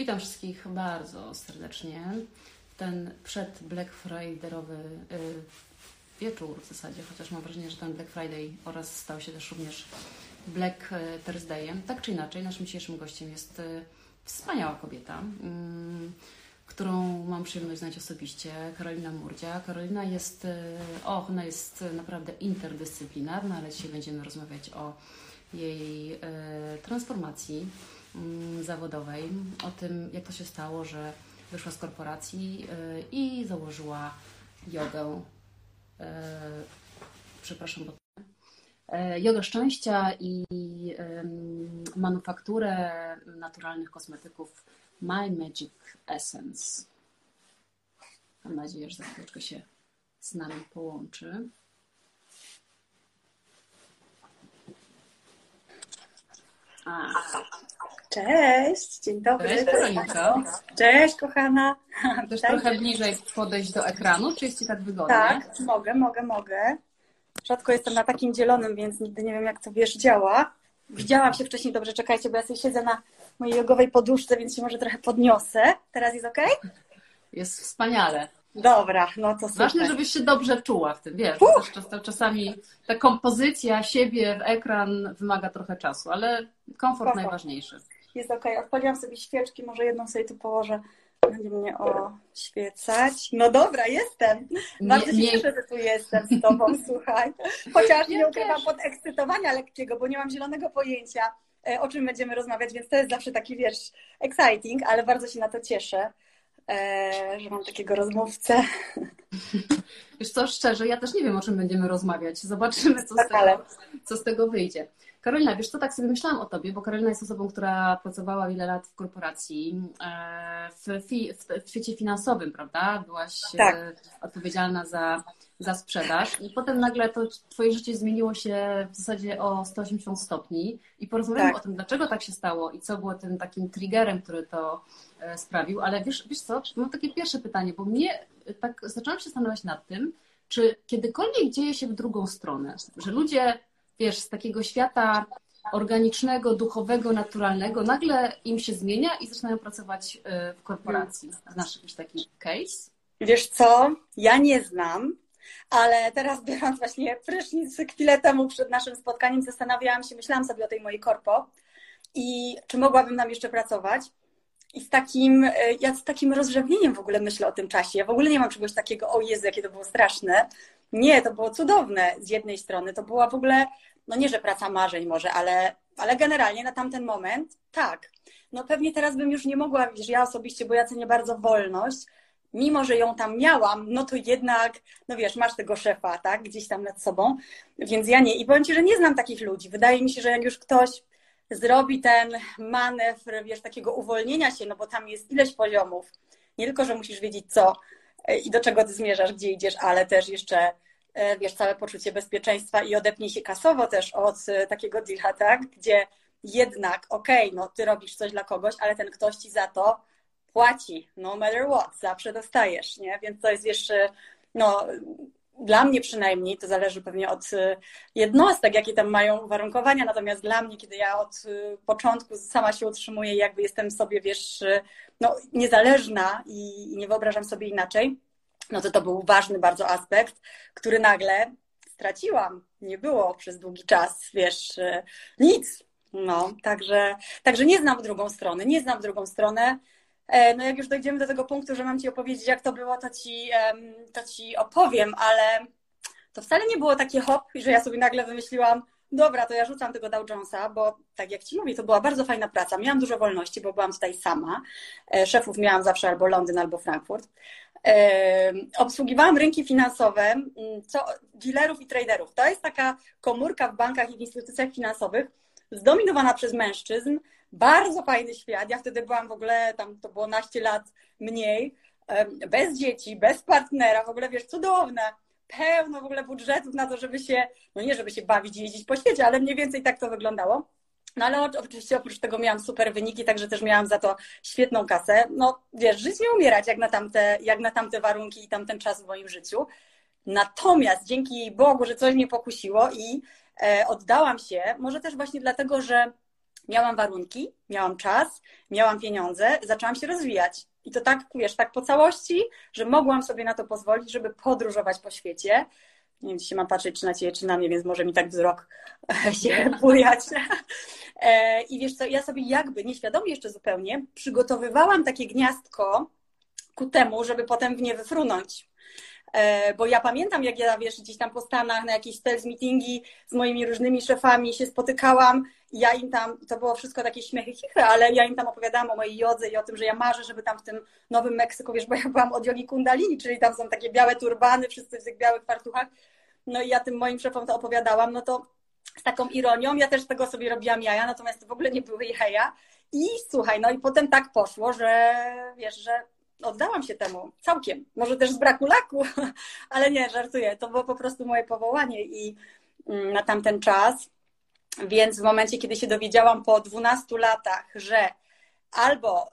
Witam wszystkich bardzo serdecznie. Ten przed Black Friday'owy y, wieczór w zasadzie, chociaż mam wrażenie, że ten Black Friday oraz stał się też również Black Thursdayem. Tak czy inaczej, naszym dzisiejszym gościem jest y, wspaniała kobieta, mm, którą mam przyjemność znać osobiście, Karolina Murdzia. Karolina jest, y, o, ona jest naprawdę interdyscyplinarna, ale dzisiaj będziemy rozmawiać o jej transformacji zawodowej, o tym, jak to się stało, że wyszła z korporacji y, i założyła jogę. Y, przepraszam, bo y, jogę szczęścia i manufakturę naturalnych kosmetyków My Magic Essence. Mam nadzieję, że za chwileczkę się z nami połączy. Cześć, dzień dobry. Cześć, Weronika. Cześć, kochana. Chcesz trochę bliżej podejść do ekranu, czy jest Ci tak wygodnie? Tak, mogę, mogę, mogę. Rzadko jestem na takim dzielonym, więc nigdy nie wiem, jak to wiesz, działa. Widziałam się wcześniej, dobrze, czekajcie, bo ja sobie siedzę na mojej jogowej poduszce, więc się może trochę podniosę. Teraz jest ok? Jest wspaniale. Dobra, no to super. Ważne, żebyś się dobrze czuła w tym, wiesz, czas, czasami ta kompozycja siebie w ekran wymaga trochę czasu, ale komfort Spoko. najważniejszy. Jest ok. Odpaliłam sobie świeczki, może jedną sobie tu położę. Będzie mnie oświecać. No dobra, jestem. Bardzo nie, się cieszę, że tu jestem z Tobą, słuchaj. Chociaż ja nie ukrywam podekscytowania lekkiego, bo nie mam zielonego pojęcia, e, o czym będziemy rozmawiać, więc to jest zawsze taki, wiesz, exciting, ale bardzo się na to cieszę. E, że mam takiego rozmówcę. Wiesz co, szczerze, ja też nie wiem, o czym będziemy rozmawiać. Zobaczymy, co z tego, co z tego wyjdzie. Karolina, wiesz co, tak sobie myślałam o Tobie, bo Karolina jest osobą, która pracowała wiele lat w korporacji, e, w, fi, w świecie finansowym, prawda? Byłaś tak. E, odpowiedzialna za, za sprzedaż i potem nagle to Twoje życie zmieniło się w zasadzie o 180 stopni i porozmawiamy tak. o tym, dlaczego tak się stało i co było tym takim triggerem, który to e, sprawił, ale wiesz, wiesz co, mam takie pierwsze pytanie, bo mnie tak zaczęłam się zastanawiać nad tym, czy kiedykolwiek dzieje się w drugą stronę, że ludzie wiesz, z takiego świata organicznego, duchowego, naturalnego, nagle im się zmienia i zaczynają pracować y, w korporacji. Znasz jakiś taki case? Wiesz co, ja nie znam, ale teraz biorąc właśnie prysznic chwilę temu przed naszym spotkaniem, zastanawiałam się, myślałam sobie o tej mojej korpo i czy mogłabym nam jeszcze pracować. I z takim, y, ja z takim rozrzewnieniem w ogóle myślę o tym czasie. Ja w ogóle nie mam czegoś takiego, o Jezu, jakie to było straszne. Nie, to było cudowne z jednej strony. To była w ogóle no nie, że praca marzeń może, ale, ale generalnie na tamten moment tak. No pewnie teraz bym już nie mogła, wiesz, ja osobiście, bo ja cenię bardzo wolność, mimo że ją tam miałam, no to jednak, no wiesz, masz tego szefa, tak, gdzieś tam nad sobą, więc ja nie. I powiem Ci, że nie znam takich ludzi. Wydaje mi się, że jak już ktoś zrobi ten manewr, wiesz, takiego uwolnienia się, no bo tam jest ileś poziomów, nie tylko, że musisz wiedzieć co e, i do czego ty zmierzasz, gdzie idziesz, ale też jeszcze E, wiesz, całe poczucie bezpieczeństwa i odepnij się kasowo też od e, takiego deala, tak? Gdzie jednak, okej, okay, no ty robisz coś dla kogoś, ale ten ktoś ci za to płaci, no matter what, zawsze dostajesz, nie? Więc to jest jeszcze, no dla mnie przynajmniej, to zależy pewnie od e, jednostek, jakie tam mają uwarunkowania, natomiast dla mnie, kiedy ja od początku sama się utrzymuję, jakby jestem sobie, wiesz, no niezależna i nie wyobrażam sobie inaczej, no to to był ważny bardzo aspekt, który nagle straciłam. Nie było przez długi czas, wiesz, nic. No, także, także nie znam w drugą stronę, nie znam w drugą stronę. E, no jak już dojdziemy do tego punktu, że mam Ci opowiedzieć, jak to było, to Ci, to ci opowiem, ale to wcale nie było takie hop, że ja sobie nagle wymyśliłam, dobra, to ja rzucam tego Dow Jonesa, bo tak jak Ci mówię, to była bardzo fajna praca. Miałam dużo wolności, bo byłam tutaj sama. E, szefów miałam zawsze albo Londyn, albo Frankfurt obsługiwałam rynki finansowe, mm, co dealerów i traderów. To jest taka komórka w bankach i w instytucjach finansowych, zdominowana przez mężczyzn. Bardzo fajny świat. Ja wtedy byłam w ogóle, tam to było naście lat mniej, bez dzieci, bez partnera, w ogóle wiesz, cudowne. Pełno w ogóle budżetów na to, żeby się, no nie żeby się bawić i jeździć po świecie, ale mniej więcej tak to wyglądało. No ale oczywiście oprócz tego miałam super wyniki, także też miałam za to świetną kasę. No wiesz, żyć nie umierać jak na tamte, jak na tamte warunki i tamten czas w moim życiu. Natomiast dzięki Bogu, że coś mnie pokusiło i e, oddałam się, może też właśnie dlatego, że miałam warunki, miałam czas, miałam pieniądze, zaczęłam się rozwijać. I to tak, wiesz, tak po całości, że mogłam sobie na to pozwolić, żeby podróżować po świecie. Nie wiem, dzisiaj mam patrzeć czy na ciebie, czy na mnie, więc może mi tak wzrok się bujać. E, I wiesz co, ja sobie jakby nieświadomie jeszcze zupełnie przygotowywałam takie gniazdko ku temu, żeby potem w nie wyfrunąć. E, bo ja pamiętam, jak ja, wiesz, gdzieś tam po Stanach na jakieś sales meetingi z moimi różnymi szefami się spotykałam. Ja im tam, to było wszystko takie śmiechy, chichy, ale ja im tam opowiadałam o mojej jodze i o tym, że ja marzę, żeby tam w tym Nowym Meksyku, wiesz, bo ja byłam od jogi kundalini, czyli tam są takie białe turbany, wszyscy w tych białych fartuchach, no i ja tym moim szefom to opowiadałam, no to z taką ironią, ja też tego sobie robiłam jaja, natomiast to w ogóle nie były jaja. I słuchaj, no i potem tak poszło, że wiesz, że oddałam się temu całkiem. Może też z braku laku, ale nie, żartuję. To było po prostu moje powołanie i mm, na tamten czas. Więc w momencie, kiedy się dowiedziałam po 12 latach, że albo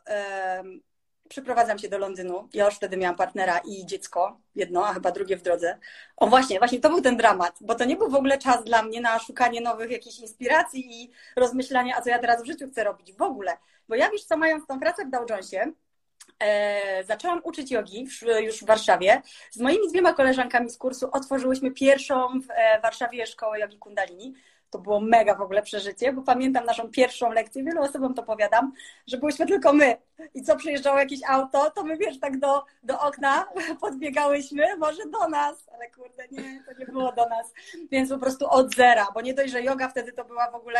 przyprowadzam się do Londynu, ja już wtedy miałam partnera i dziecko, jedno, a chyba drugie w drodze. O właśnie, właśnie to był ten dramat, bo to nie był w ogóle czas dla mnie na szukanie nowych jakichś inspiracji i rozmyślania, a co ja teraz w życiu chcę robić w ogóle. Bo ja wiesz co, mając tą pracę w Dow Jonesie, zaczęłam uczyć jogi już w Warszawie. Z moimi dwiema koleżankami z kursu otworzyłyśmy pierwszą w e, Warszawie szkołę jogi kundalini. To było mega w ogóle przeżycie, bo pamiętam naszą pierwszą lekcję, wielu osobom to powiadam, że byłyśmy tylko my. I co przyjeżdżało jakieś auto, to my wiesz, tak do, do okna podbiegałyśmy, może do nas, ale kurde, nie, to nie było do nas. Więc po prostu od zera, bo nie dość, że yoga wtedy to była w ogóle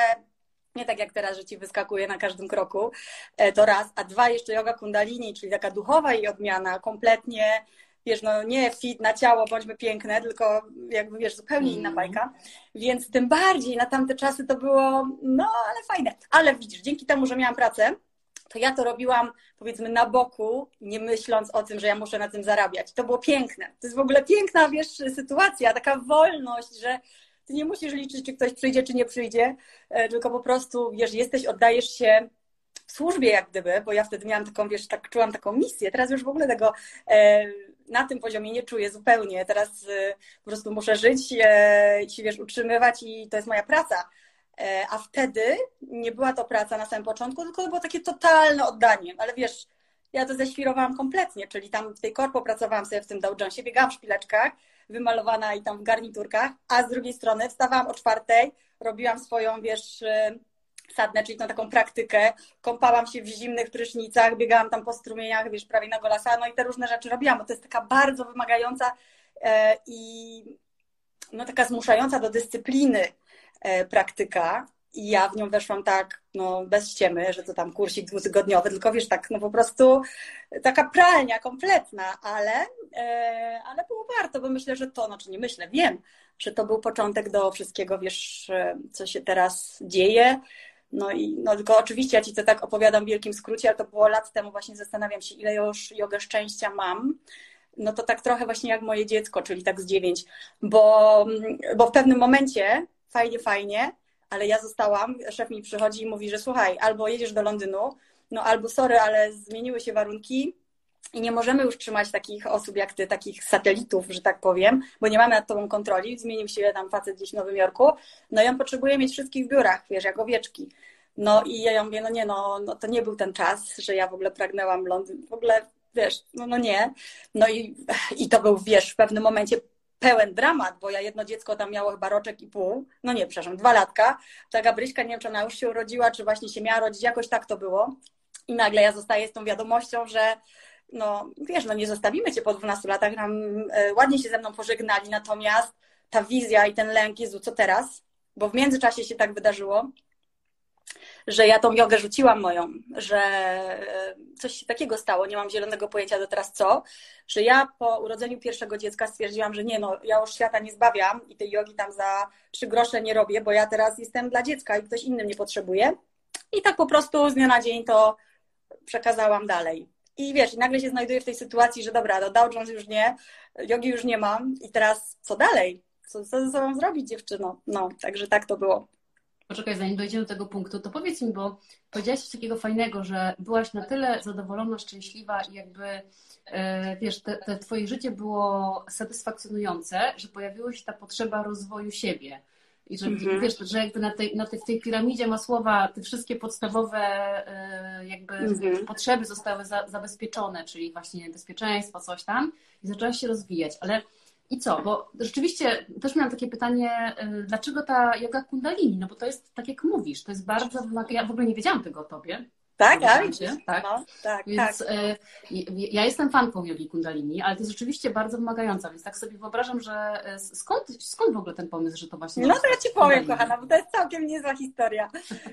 nie tak jak teraz, że ci wyskakuje na każdym kroku, e, to raz, a dwa jeszcze yoga kundalini, czyli taka duchowa jej odmiana, kompletnie, wiesz, no nie fit na ciało, bądźmy piękne, tylko jakby, wiesz, zupełnie inna mm. bajka, więc tym bardziej na tamte czasy to było, no ale fajne, ale widzisz, dzięki temu, że miałam pracę, to ja to robiłam powiedzmy na boku, nie myśląc o tym, że ja muszę na tym zarabiać. To było piękne. To jest w ogóle piękna, wiesz, sytuacja, taka wolność, że ty nie musisz liczyć, czy ktoś przyjdzie, czy nie przyjdzie, e, tylko po prostu, wiesz, jesteś, oddajesz się w służbie jak gdyby, bo ja wtedy miałam taką, wiesz, tak czułam taką misję. Teraz już w ogóle tego e, na tym poziomie nie czuję zupełnie. Teraz e, po prostu muszę żyć i się, wiesz, utrzymywać i to jest moja praca. A wtedy nie była to praca na samym początku, tylko to było takie totalne oddanie. Ale wiesz, ja to ześwirowałam kompletnie, czyli tam w tej korpo pracowałam sobie w tym Dow Jonesie, biegałam w szpileczkach, wymalowana i tam w garniturkach, a z drugiej strony wstawałam o czwartej, robiłam swoją, wiesz, y, sadnę, czyli tą taką praktykę, kąpałam się w zimnych prysznicach, biegałam tam po strumieniach, wiesz, prawie na golasa, no i te różne rzeczy robiłam, bo to jest taka bardzo wymagająca e, i no taka zmuszająca do dyscypliny e, praktyka, i ja w nią weszłam tak, no bez ściemy, że to tam kursik dwutygodniowy, tylko wiesz, tak, no po prostu taka pralnia kompletna, ale, e, ale było warto, bo myślę, że to, znaczy nie myślę, wiem, że to był początek do wszystkiego, wiesz, e, co się teraz dzieje. No i no tylko oczywiście ja ci to tak opowiadam w wielkim skrócie, ale to było lat temu, właśnie zastanawiam się, ile już jogę szczęścia mam no to tak trochę właśnie jak moje dziecko, czyli tak z dziewięć, bo, bo w pewnym momencie, fajnie, fajnie, ale ja zostałam, szef mi przychodzi i mówi, że słuchaj, albo jedziesz do Londynu, no albo sorry, ale zmieniły się warunki i nie możemy już trzymać takich osób jak ty, takich satelitów, że tak powiem, bo nie mamy nad tobą kontroli. Zmienił się tam facet gdzieś w Nowym Jorku, no i on potrzebuje mieć wszystkich w biurach, wiesz, jak owieczki. No i ja mówię, no nie, no, no to nie był ten czas, że ja w ogóle pragnęłam Londyn, w ogóle, wiesz, no, no nie. No i, i to był, wiesz, w pewnym momencie pełen dramat, bo ja jedno dziecko tam miało chyba roczek i pół, no nie, przepraszam, dwa latka. Ta Gabryśka, nie wiem, czy ona już się urodziła, czy właśnie się miała rodzić, jakoś tak to było. I nagle ja zostaję z tą wiadomością, że no wiesz, no nie zostawimy cię po 12 latach, nam e, ładnie się ze mną pożegnali, natomiast ta wizja i ten lęk, Jezu, co teraz? Bo w międzyczasie się tak wydarzyło, że ja tą jogę rzuciłam moją, że e, coś się takiego stało, nie mam zielonego pojęcia do teraz co, że ja po urodzeniu pierwszego dziecka stwierdziłam, że nie no, ja już świata nie zbawiam i tej jogi tam za trzy grosze nie robię, bo ja teraz jestem dla dziecka i ktoś inny mnie potrzebuje. I tak po prostu z dnia na dzień to przekazałam dalej. I wiesz, nagle się znajduję w tej sytuacji, że dobra, do Dow Jones już nie, jogi już nie mam i teraz co dalej? Co, co ze sobą zrobić dziewczyno? No, także tak to było. Poczekaj, zanim dojdziemy do tego punktu, to powiedz mi, bo powiedziałaś coś takiego fajnego, że byłaś na tyle zadowolona, szczęśliwa i jakby, e, wiesz, te, te twoje życie było satysfakcjonujące, że pojawiła się ta potrzeba rozwoju siebie. I że mhm. wiesz, że jakby na tej, na tej, w tej piramidzie Masłowa te wszystkie podstawowe y, jakby mhm. potrzeby zostały za, zabezpieczone, czyli właśnie bezpieczeństwo, coś tam i zaczęłaś się rozwijać. Ale i co? Bo rzeczywiście też miałam takie pytanie, y, dlaczego ta yoga kundalini? No bo to jest, tak jak mówisz, to jest bardzo, ja w ogóle nie wiedziałam tego o tobie. Tak, tak? tak. No, tak, więc tak. Y, ja jestem fanką jogi kundalini, ale to jest rzeczywiście bardzo wymagająca, więc tak sobie wyobrażam, że y, skąd, skąd w ogóle ten pomysł, że to właśnie... No to ja Ci powiem, kochana, bo to jest całkiem niezła historia.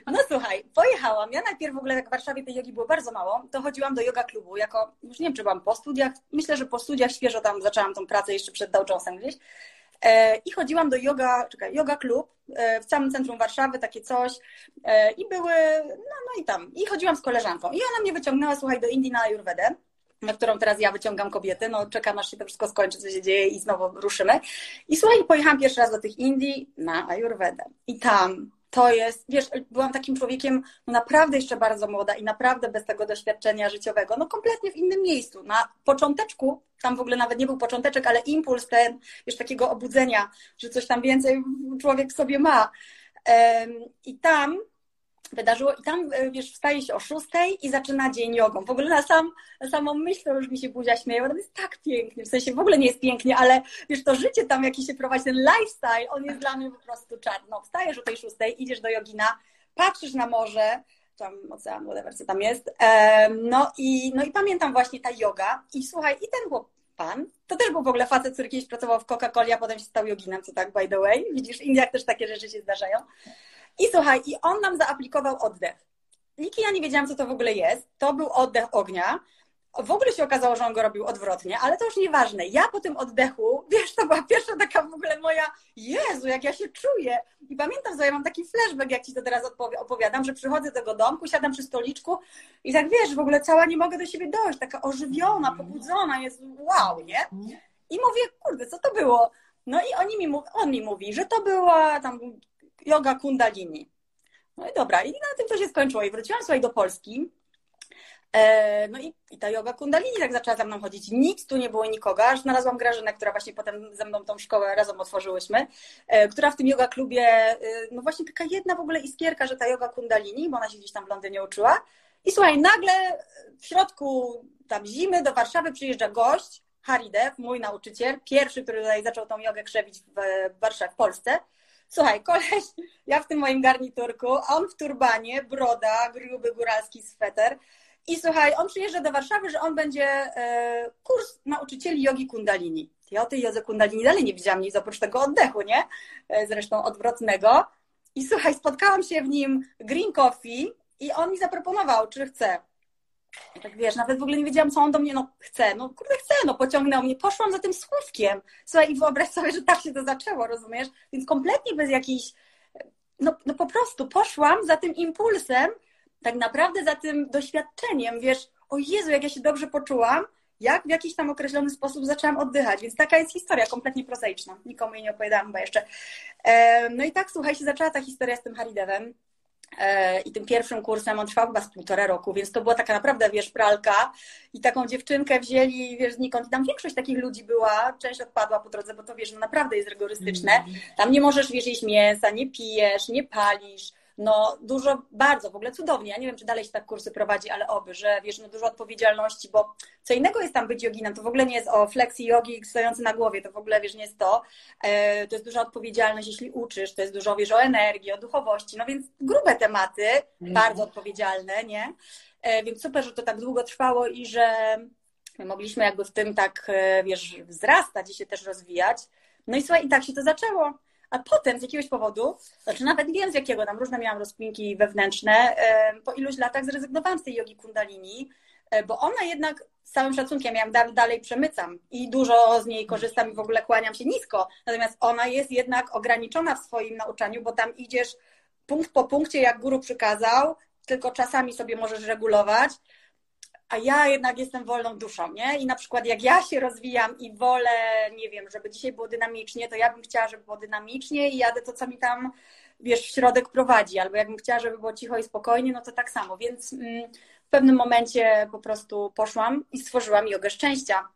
No słuchaj, pojechałam, ja najpierw w ogóle jak w Warszawie tej jogi było bardzo mało, to chodziłam do yoga klubu jako, już nie wiem, czy byłam po studiach, myślę, że po studiach świeżo tam zaczęłam tą pracę jeszcze przed Dow Jonesem gdzieś, E, I chodziłam do yoga, czekaj, yoga klub e, w samym centrum Warszawy, takie coś. E, I były, no, no i tam. I chodziłam z koleżanką. I ona mnie wyciągnęła, słuchaj, do Indii na Ayurvedę na którą teraz ja wyciągam kobiety, no czekam aż się to wszystko skończy, co się dzieje i znowu ruszymy. I słuchaj, pojechałam pierwszy raz do tych Indii na Ayurvedę. I tam to jest, wiesz, byłam takim człowiekiem no naprawdę jeszcze bardzo młoda i naprawdę bez tego doświadczenia życiowego, no kompletnie w innym miejscu. Na począteczku, tam w ogóle nawet nie był począteczek, ale impuls ten, wiesz, takiego obudzenia, że coś tam więcej człowiek sobie ma. I tam wydarzyło i tam, e, wiesz, wstaje się o szóstej i zaczyna dzień jogą. W ogóle na, sam, na samą myśl już mi się buzia śmieje, bo to jest tak pięknie, w sensie w ogóle nie jest pięknie, ale wiesz, to życie tam, jakie się prowadzi, ten lifestyle, on jest dla mnie po prostu czarno. Wstajesz o tej szóstej, idziesz do jogina, patrzysz na morze, tam ocean, whatever, co tam jest, no i, no i pamiętam właśnie ta yoga i słuchaj, i ten chłop, pan, to też był w ogóle facet, który kiedyś pracował w Coca-Coli, a potem się stał joginem, co tak, by the way, widzisz, w Indiach też takie rzeczy się zdarzają. I słuchaj, i on nam zaaplikował oddech. Niki ja nie wiedziałam, co to w ogóle jest. To był oddech ognia. W ogóle się okazało, że on go robił odwrotnie, ale to już nieważne. Ja po tym oddechu, wiesz, to była pierwsza taka w ogóle moja, Jezu, jak ja się czuję. I pamiętam, że ja mam taki flashback, jak ci to teraz opowiadam, że przychodzę do tego domku, siadam przy stoliczku i tak wiesz, w ogóle cała nie mogę do siebie dojść, taka ożywiona, pobudzona, jest wow, nie? I mówię, kurde, co to było? No i oni mi, on mi mówi, że to była tam yoga kundalini. No i dobra, i na tym to się skończyło. I wróciłam sobie do Polski. E, no i, i ta yoga kundalini tak zaczęła za mną chodzić. Nic tu nie było nikogo, aż znalazłam Grażynę, która właśnie potem ze mną tą szkołę razem otworzyłyśmy, e, która w tym yoga klubie, e, no właśnie taka jedna w ogóle iskierka, że ta yoga kundalini, bo ona się gdzieś tam w Londynie uczyła. I słuchaj, nagle w środku tam zimy do Warszawy przyjeżdża gość, Haridev, mój nauczyciel, pierwszy, który tutaj zaczął tą jogę krzewić w Warszawie, w Polsce. Słuchaj, koleś, ja w tym moim garniturku, on w turbanie, broda, gruby góralski sweter. I słuchaj, on przyjeżdża do Warszawy, że on będzie e, kurs nauczycieli jogi kundalini. Ja o tej jodze kundalini dalej nie widziałam nic oprócz tego oddechu, nie? E, zresztą odwrotnego. I słuchaj, spotkałam się w nim green coffee i on mi zaproponował, czy chce tak wiesz, nawet w ogóle nie wiedziałam, co on do mnie no, chce. No kurde, chce, no pociągnął mnie. Poszłam za tym słówkiem. Słuchaj, i wyobraź sobie, że tak się to zaczęło, rozumiesz? Więc kompletnie bez jakiejś, no, no po prostu poszłam za tym impulsem, tak naprawdę za tym doświadczeniem, wiesz, o Jezu, jak ja się dobrze poczułam, jak w jakiś tam określony sposób zaczęłam oddychać. Więc taka jest historia, kompletnie prozaiczna. Nikomu jej nie opowiadałam chyba jeszcze. No i tak, słuchaj, się zaczęła ta historia z tym Haridewem. E, i tym pierwszym kursem on trwał chyba z półtora roku, więc to była taka naprawdę, wiesz, pralka i taką dziewczynkę wzięli, wiesz, znikąd i tam większość takich ludzi była, część odpadła po drodze, bo to, wiesz, no naprawdę jest rygorystyczne. Mm. Tam nie możesz, wiesz, jeść mięsa, nie pijesz, nie palisz, no dużo, bardzo w ogóle cudownie. Ja nie wiem, czy dalej się tak kursy prowadzi, ale oby, że wiesz, no dużo odpowiedzialności, bo co innego jest tam być joginem, to w ogóle nie jest o flexi jogi stojący na głowie, to w ogóle, wiesz, nie jest to. E, to jest duża odpowiedzialność, jeśli uczysz, to jest dużo, wiesz, o energii, o duchowości, no więc grube tematy, mm. bardzo odpowiedzialne, nie? E, więc super, że to tak długo trwało i że my mogliśmy jakby w tym tak, e, wiesz, wzrastać i się też rozwijać. No i słuchaj, i tak się to zaczęło a potem z jakiegoś powodu, znaczy nawet nie wiem z jakiego, tam różne miałam rozkminki wewnętrzne, po iluś latach zrezygnowałam z tej jogi kundalini, e, bo ona jednak z całym szacunkiem, ja dalej przemycam i dużo z niej korzystam i w ogóle kłaniam się nisko, natomiast ona jest jednak ograniczona w swoim nauczaniu, bo tam idziesz punkt po punkcie, jak guru przykazał, tylko czasami sobie możesz regulować, a ja jednak jestem wolną duszą, nie? I na przykład jak ja się rozwijam i wolę, nie wiem, żeby dzisiaj było dynamicznie, to ja bym chciała, żeby było dynamicznie i jadę to, co mi tam, wiesz, w środek prowadzi, albo jakbym chciała, żeby było cicho i spokojnie, no to tak samo, więc mm, w pewnym momencie po prostu poszłam i stworzyłam jogę szczęścia.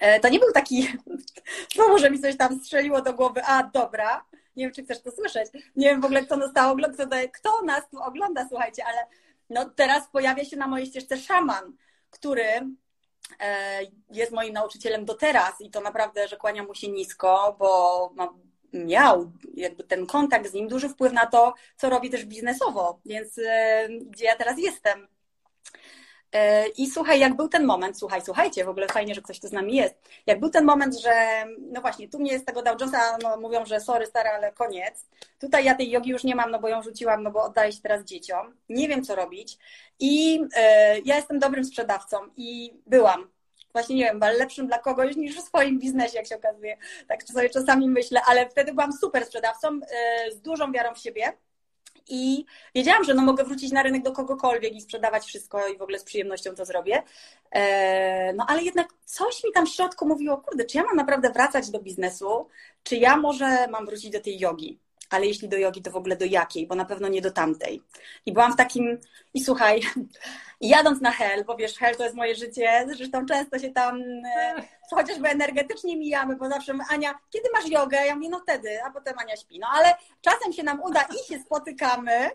E, to nie był taki, znowu, że mi coś tam strzeliło do głowy, a dobra, Nie wiem, czy chcesz to słyszeć. Nie wiem w ogóle, kto nas, ogląda, kto nas tu ogląda, słuchajcie, ale no teraz pojawia się na mojej ścieżce szaman, który e, jest moim nauczycielem do teraz i to naprawdę, że kłaniam mu się nisko, bo ma, miał jakby ten kontakt z nim duży wpływ na to, co robi też biznesowo, więc e, gdzie ja teraz jestem. E, I słuchaj, jak był ten moment, słuchaj, słuchajcie, w ogóle fajnie, że ktoś tu z nami jest. Jak był ten moment, że no właśnie, tu mnie jest tego Dow Jonesa, no mówią, że sorry stara, ale koniec. Tutaj ja tej jogi już nie mam, no bo ją rzuciłam, no bo oddaję się teraz dzieciom. Nie wiem, co robić. I e, ja jestem dobrym sprzedawcą i byłam. Właśnie nie wiem, lepszym dla kogoś niż w swoim biznesie, jak się okazuje. Tak sobie czasami myślę, ale wtedy byłam super sprzedawcą, e, z dużą wiarą w siebie i wiedziałam, że no mogę wrócić na rynek do kogokolwiek i sprzedawać wszystko i w ogóle z przyjemnością to zrobię. E, no ale jednak coś mi tam w środku mówiło, kurde, czy ja mam naprawdę wracać do biznesu, czy ja może mam wrócić do tej jogi? ale jeśli do jogi, to w ogóle do jakiej, bo na pewno nie do tamtej. I byłam w takim, i słuchaj, jadąc na Hell, bo wiesz, Hell to jest moje życie, zresztą często się tam e, chociażby energetycznie mijamy, bo zawsze Ania, kiedy masz jogę? Ja mówię, no wtedy, a potem Ania śpi. No ale czasem się nam uda i się spotykamy.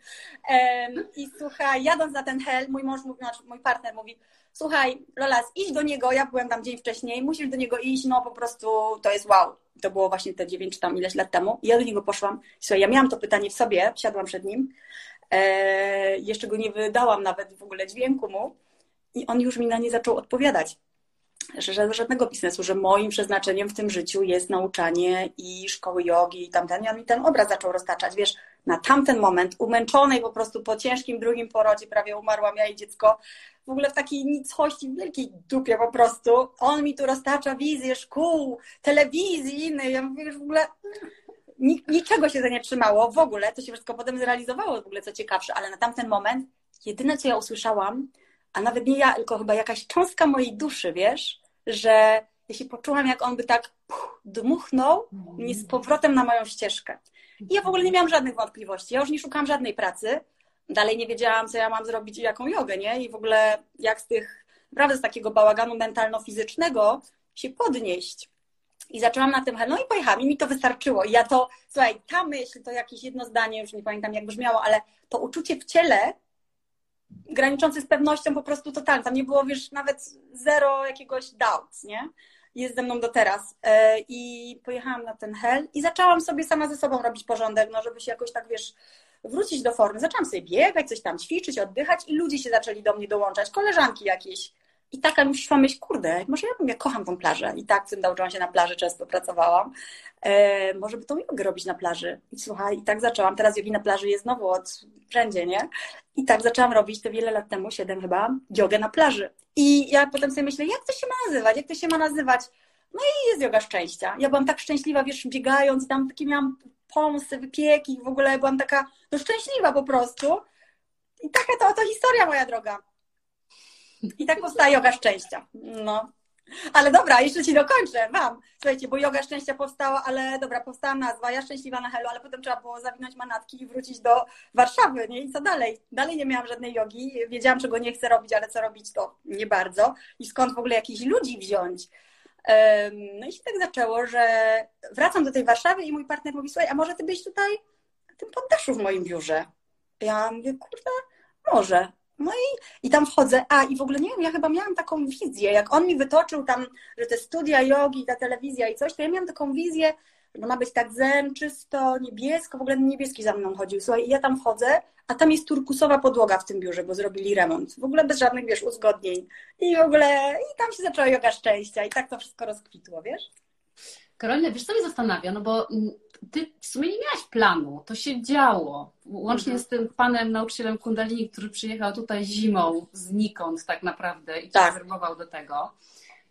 I słuchaj, jadąc na ten Hell, mój mąż mówi, znaczy mój partner mówi, słuchaj, Lolas, idź do niego, ja byłem tam dzień wcześniej, musisz do niego iść, no po prostu to jest wow. To było właśnie te 9 czy tam ileś lat temu. I ja do niego poszłam. Słuchaj, ja miałam to pytanie w sobie, siadłam przed nim, jeszcze go nie wydałam nawet w ogóle dźwięku mu i on już mi na nie zaczął odpowiadać że żadnego biznesu, że moim przeznaczeniem w tym życiu jest nauczanie i szkoły jogi i tamten. I on mi ten obraz zaczął roztaczać. Wiesz, na tamten moment, umęczonej po prostu po ciężkim drugim porodzie, prawie umarłam ja i dziecko, w ogóle w takiej nicości, wielkiej dupie po prostu. On mi tu roztacza wizję szkół, telewizji innej. Ja mówię, że w ogóle niczego się za nie trzymało w ogóle. To się wszystko potem zrealizowało w ogóle, co ciekawsze, ale na tamten moment jedyne, co ja usłyszałam, a nawet nie ja, tylko chyba jakaś cząstka mojej duszy, wiesz, że ja się poczułam, jak on by tak puch, dmuchnął mnie z powrotem na moją ścieżkę. I ja w ogóle nie miałam żadnych wątpliwości. Ja już nie szukałam żadnej pracy. Dalej nie wiedziałam, co ja mam zrobić i jaką jogę, nie? I w ogóle jak z tych, naprawdę z takiego bałaganu mentalno-fizycznego się podnieść. I zaczęłam na tym, no i pojechałam i mi to wystarczyło. I ja to, słuchaj, ta myśl, to jakieś jedno zdanie, już nie pamiętam jak brzmiało, ale to uczucie w ciele, graniczące z pewnością po prostu totalnie. Tam nie było, wiesz, nawet zero jakiegoś doubts, nie? Jest ze mną do teraz. E, I pojechałam na ten hell i zaczęłam sobie sama ze sobą robić porządek, no żeby się jakoś tak, wiesz, wrócić do formy. Zaczęłam sobie biegać, coś tam ćwiczyć, oddychać i ludzie się zaczęli do mnie dołączać, koleżanki jakieś. I taka mi przyszła myśl, kurde, może ja bym, ja kocham tą plażę. I tak w tym nauczyłam się na plaży, często pracowałam. E, może by tą jogę robić na plaży. I słuchaj, i tak zaczęłam. Teraz jogi na plaży jest znowu od wszędzie, nie? I tak zaczęłam robić to wiele lat temu, siedem chyba, jogę na plaży. I ja potem sobie myślę, jak to się ma nazywać? Jak to się ma nazywać? No i jest yoga szczęścia. Ja byłam tak szczęśliwa, wiesz, biegając tam takie miałam pomsy, wypieki, w ogóle byłam taka no, szczęśliwa po prostu. I taka to oto historia, moja droga. I tak powstaje yoga szczęścia. No. Ale dobra, jeszcze ci dokończę, mam. Słuchajcie, bo yoga szczęścia powstała, ale dobra, powstała nazwa, ja szczęśliwa na helu, ale potem trzeba było zawinąć manatki i wrócić do Warszawy, nie? I co dalej? Dalej nie miałam żadnej jogi, wiedziałam, czego nie chcę robić, ale co robić, to nie bardzo. I skąd w ogóle jakichś ludzi wziąć? No i się tak zaczęło, że wracam do tej Warszawy i mój partner mówi, słuchaj, a może ty byś tutaj tym poddaszu w moim biurze? Ja mówię, kurde, może. No i, i tam wchodzę, a i w ogóle nie wiem, ja chyba miałam taką wizję, jak on mi wytoczył tam, że te studia jogi, ta telewizja i coś, to ja miałam taką wizję, że ma być tak zen, czysto, niebiesko, w ogóle niebieski za mną chodził. Słuchaj, ja tam wchodzę, a tam jest turkusowa podłoga w tym biurze, bo zrobili remont. W ogóle bez żadnych, wiesz, uzgodnień. I w ogóle, i tam się zaczęła yoga szczęścia i tak to wszystko rozkwitło, wiesz? Karolina, wiesz co mnie zastanawia? No bo ty w sumie nie miałaś planu, to się działo. Łącznie mhm. z tym panem nauczycielem Kundalini, który przyjechał tutaj zimą znikąd tak naprawdę i tak. do tego.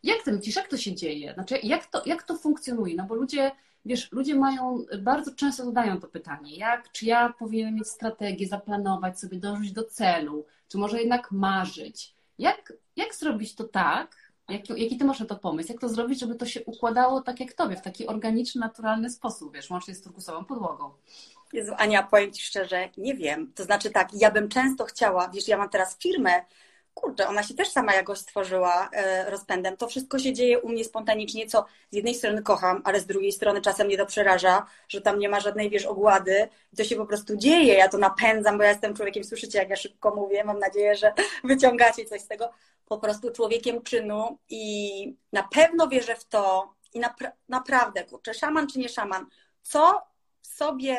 Jak myślisz, jak to się dzieje? Znaczy, jak to, jak to funkcjonuje? No bo ludzie, wiesz, ludzie mają, bardzo często zadają to pytanie, jak, czy ja powinienem mieć strategię, zaplanować sobie, dążyć do celu, czy może jednak marzyć? Jak, jak zrobić to tak, Jaki, jaki ty masz na to pomysł? Jak to zrobić, żeby to się układało tak jak tobie, w taki organiczny, naturalny sposób, wiesz, łącznie z turkusową podłogą? Jezu, Ania, powiem Ci szczerze, nie wiem. To znaczy tak, ja bym często chciała, wiesz, ja mam teraz firmę, kurczę, ona się też sama jakoś stworzyła e, rozpędem. To wszystko się dzieje u mnie spontanicznie, co z jednej strony kocham, ale z drugiej strony czasem mnie to przeraża, że tam nie ma żadnej, wiesz, ogłady. I to się po prostu dzieje. Ja to napędzam, bo ja jestem człowiekiem, słyszycie, jak ja szybko mówię. Mam nadzieję, że wyciągacie coś z tego. Po prostu człowiekiem czynu i na pewno wierzę w to i napra naprawdę, kurczę, szaman czy nie szaman, co sobie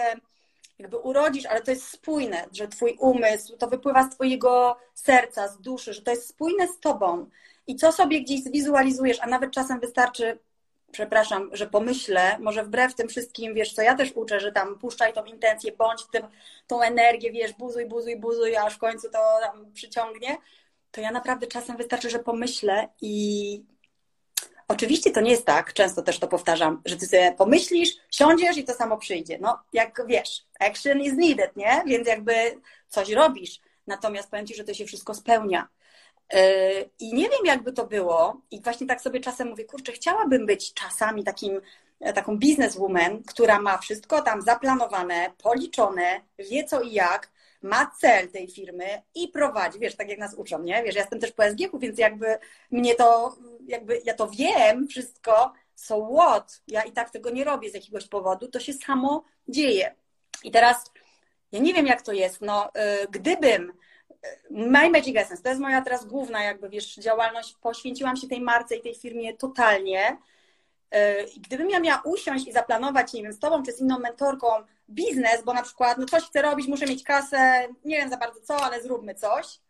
jakby urodzisz, ale to jest spójne, że twój umysł, to wypływa z twojego serca, z duszy, że to jest spójne z tobą. I co sobie gdzieś zwizualizujesz, a nawet czasem wystarczy, przepraszam, że pomyślę, może wbrew tym wszystkim, wiesz, co ja też uczę, że tam puszczaj tą intencję, bądź tym, tą energię, wiesz, buzuj, buzuj, buzuj, aż w końcu to tam przyciągnie, to ja naprawdę czasem wystarczy, że pomyślę i Oczywiście to nie jest tak, często też to powtarzam, że ty sobie pomyślisz, siądziesz i to samo przyjdzie. No, jak wiesz, action is needed, nie? Więc jakby coś robisz. Natomiast powiem ci, że to się wszystko spełnia. Yy, I nie wiem, jakby to było. I właśnie tak sobie czasem mówię, kurczę, chciałabym być czasami takim, taką bizneswoman, która ma wszystko tam zaplanowane, policzone, wie co i jak, ma cel tej firmy i prowadzi, wiesz, tak jak nas uczą, nie? Wiesz, ja jestem też po SGH-u, więc jakby mnie to, jakby ja to wiem wszystko, so what? Ja i tak tego nie robię z jakiegoś powodu, to się samo dzieje. I teraz, ja nie wiem jak to jest, no, y, gdybym y, My Magic Essence, to jest moja teraz główna jakby, wiesz, działalność, poświęciłam się tej marce i tej firmie totalnie, gdybym ja miała usiąść i zaplanować, nie wiem, z tobą czy z inną mentorką biznes, bo na przykład, no coś chcę robić, muszę mieć kasę, nie wiem za bardzo co, ale zróbmy coś,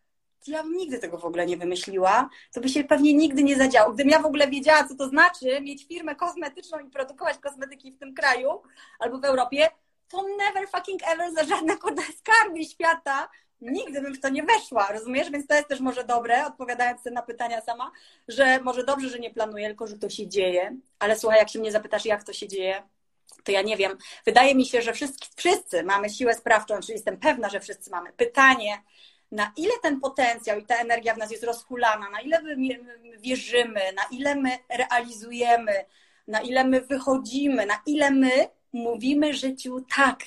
to ja bym nigdy tego w ogóle nie wymyśliła. To by się pewnie nigdy nie zadziało. Gdybym ja w ogóle wiedziała, co to znaczy mieć firmę kosmetyczną i produkować kosmetyki w tym kraju albo w Europie, to never fucking ever za żadne kurde skarby świata nigdy bym w to nie weszła, rozumiesz? Więc to jest też może dobre, odpowiadając na pytania sama, że może dobrze, że nie planuję, tylko że to się dzieje. Ale słuchaj, jak się mnie zapytasz, jak to się dzieje, to ja nie wiem. Wydaje mi się, że wszyscy, wszyscy mamy siłę sprawczą, czyli jestem pewna, że wszyscy mamy. Pytanie, na ile ten potencjał i ta energia w nas jest rozhulana, na ile my wierzymy, na ile my realizujemy, na ile my wychodzimy, na ile my mówimy życiu tak.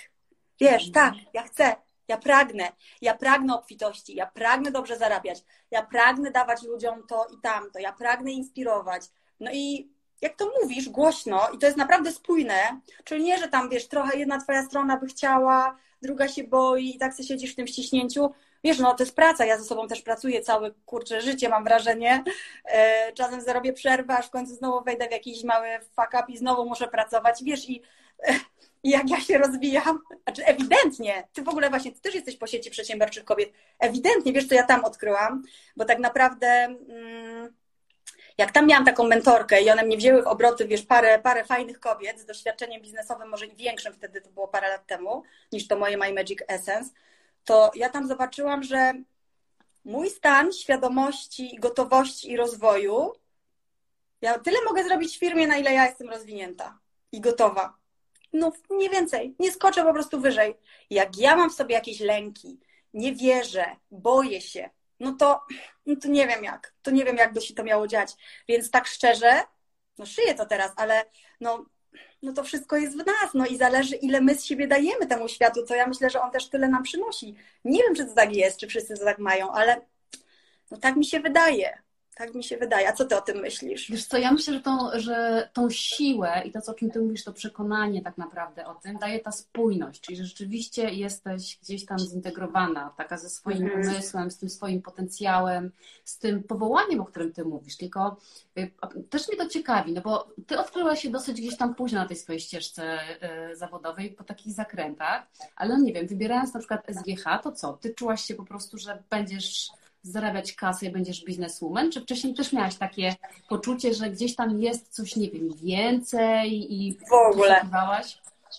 Wiesz, tak, ja chcę, ja pragnę, ja pragnę obfitości, ja pragnę dobrze zarabiać, ja pragnę dawać ludziom to i tamto, ja pragnę inspirować. No i jak to mówisz głośno i to jest naprawdę spójne, czyli nie, że tam wiesz, trochę jedna twoja strona by chciała, druga się boi i tak sobie siedzisz w tym ściśnięciu. Wiesz, no to jest praca, ja ze sobą też pracuję całe kurcze życie, mam wrażenie. E, czasem zarobię przerwę, aż w końcu znowu wejdę w jakiś mały fuck up i znowu muszę pracować. Wiesz, i i jak ja się rozwijam, znaczy ewidentnie, ty w ogóle właśnie, ty też jesteś po sieci przedsiębiorczych kobiet, ewidentnie, wiesz co ja tam odkryłam, bo tak naprawdę mm, jak tam miałam taką mentorkę i one mnie wzięły w obroty, wiesz, parę, parę fajnych kobiet z doświadczeniem biznesowym, może i większym wtedy, to było parę lat temu, niż to moje My Magic Essence, to ja tam zobaczyłam, że mój stan świadomości, gotowości i rozwoju, ja tyle mogę zrobić w firmie, na ile ja jestem rozwinięta i gotowa no nie więcej, nie skoczę po prostu wyżej. Jak ja mam w sobie jakieś lęki, nie wierzę, boję się, no to, no to nie wiem jak, to nie wiem jak by się to miało dziać. Więc tak szczerze, no szyję to teraz, ale no, no to wszystko jest w nas, no i zależy ile my z siebie dajemy temu światu, co ja myślę, że on też tyle nam przynosi. Nie wiem, czy to tak jest, czy wszyscy to tak mają, ale no tak mi się wydaje. Tak mi się wydaje. A co ty o tym myślisz? Wiesz co, ja myślę, że tą, że tą siłę i to, o czym ty mówisz, to przekonanie tak naprawdę o tym, daje ta spójność, czyli że rzeczywiście jesteś gdzieś tam zintegrowana, taka ze swoim mhm. umysłem, z tym swoim potencjałem, z tym powołaniem, o którym ty mówisz. Tylko y, też mnie to ciekawi, no bo ty odkryłaś się dosyć gdzieś tam późno na tej swojej ścieżce y, zawodowej, po takich zakrętach, ale no nie wiem, wybierając na przykład SGH, to co? Ty czułaś się po prostu, że będziesz zarabiać kasę i będziesz bizneswoman? Czy wcześniej też miałaś takie poczucie, że gdzieś tam jest coś, nie wiem, więcej i w ogóle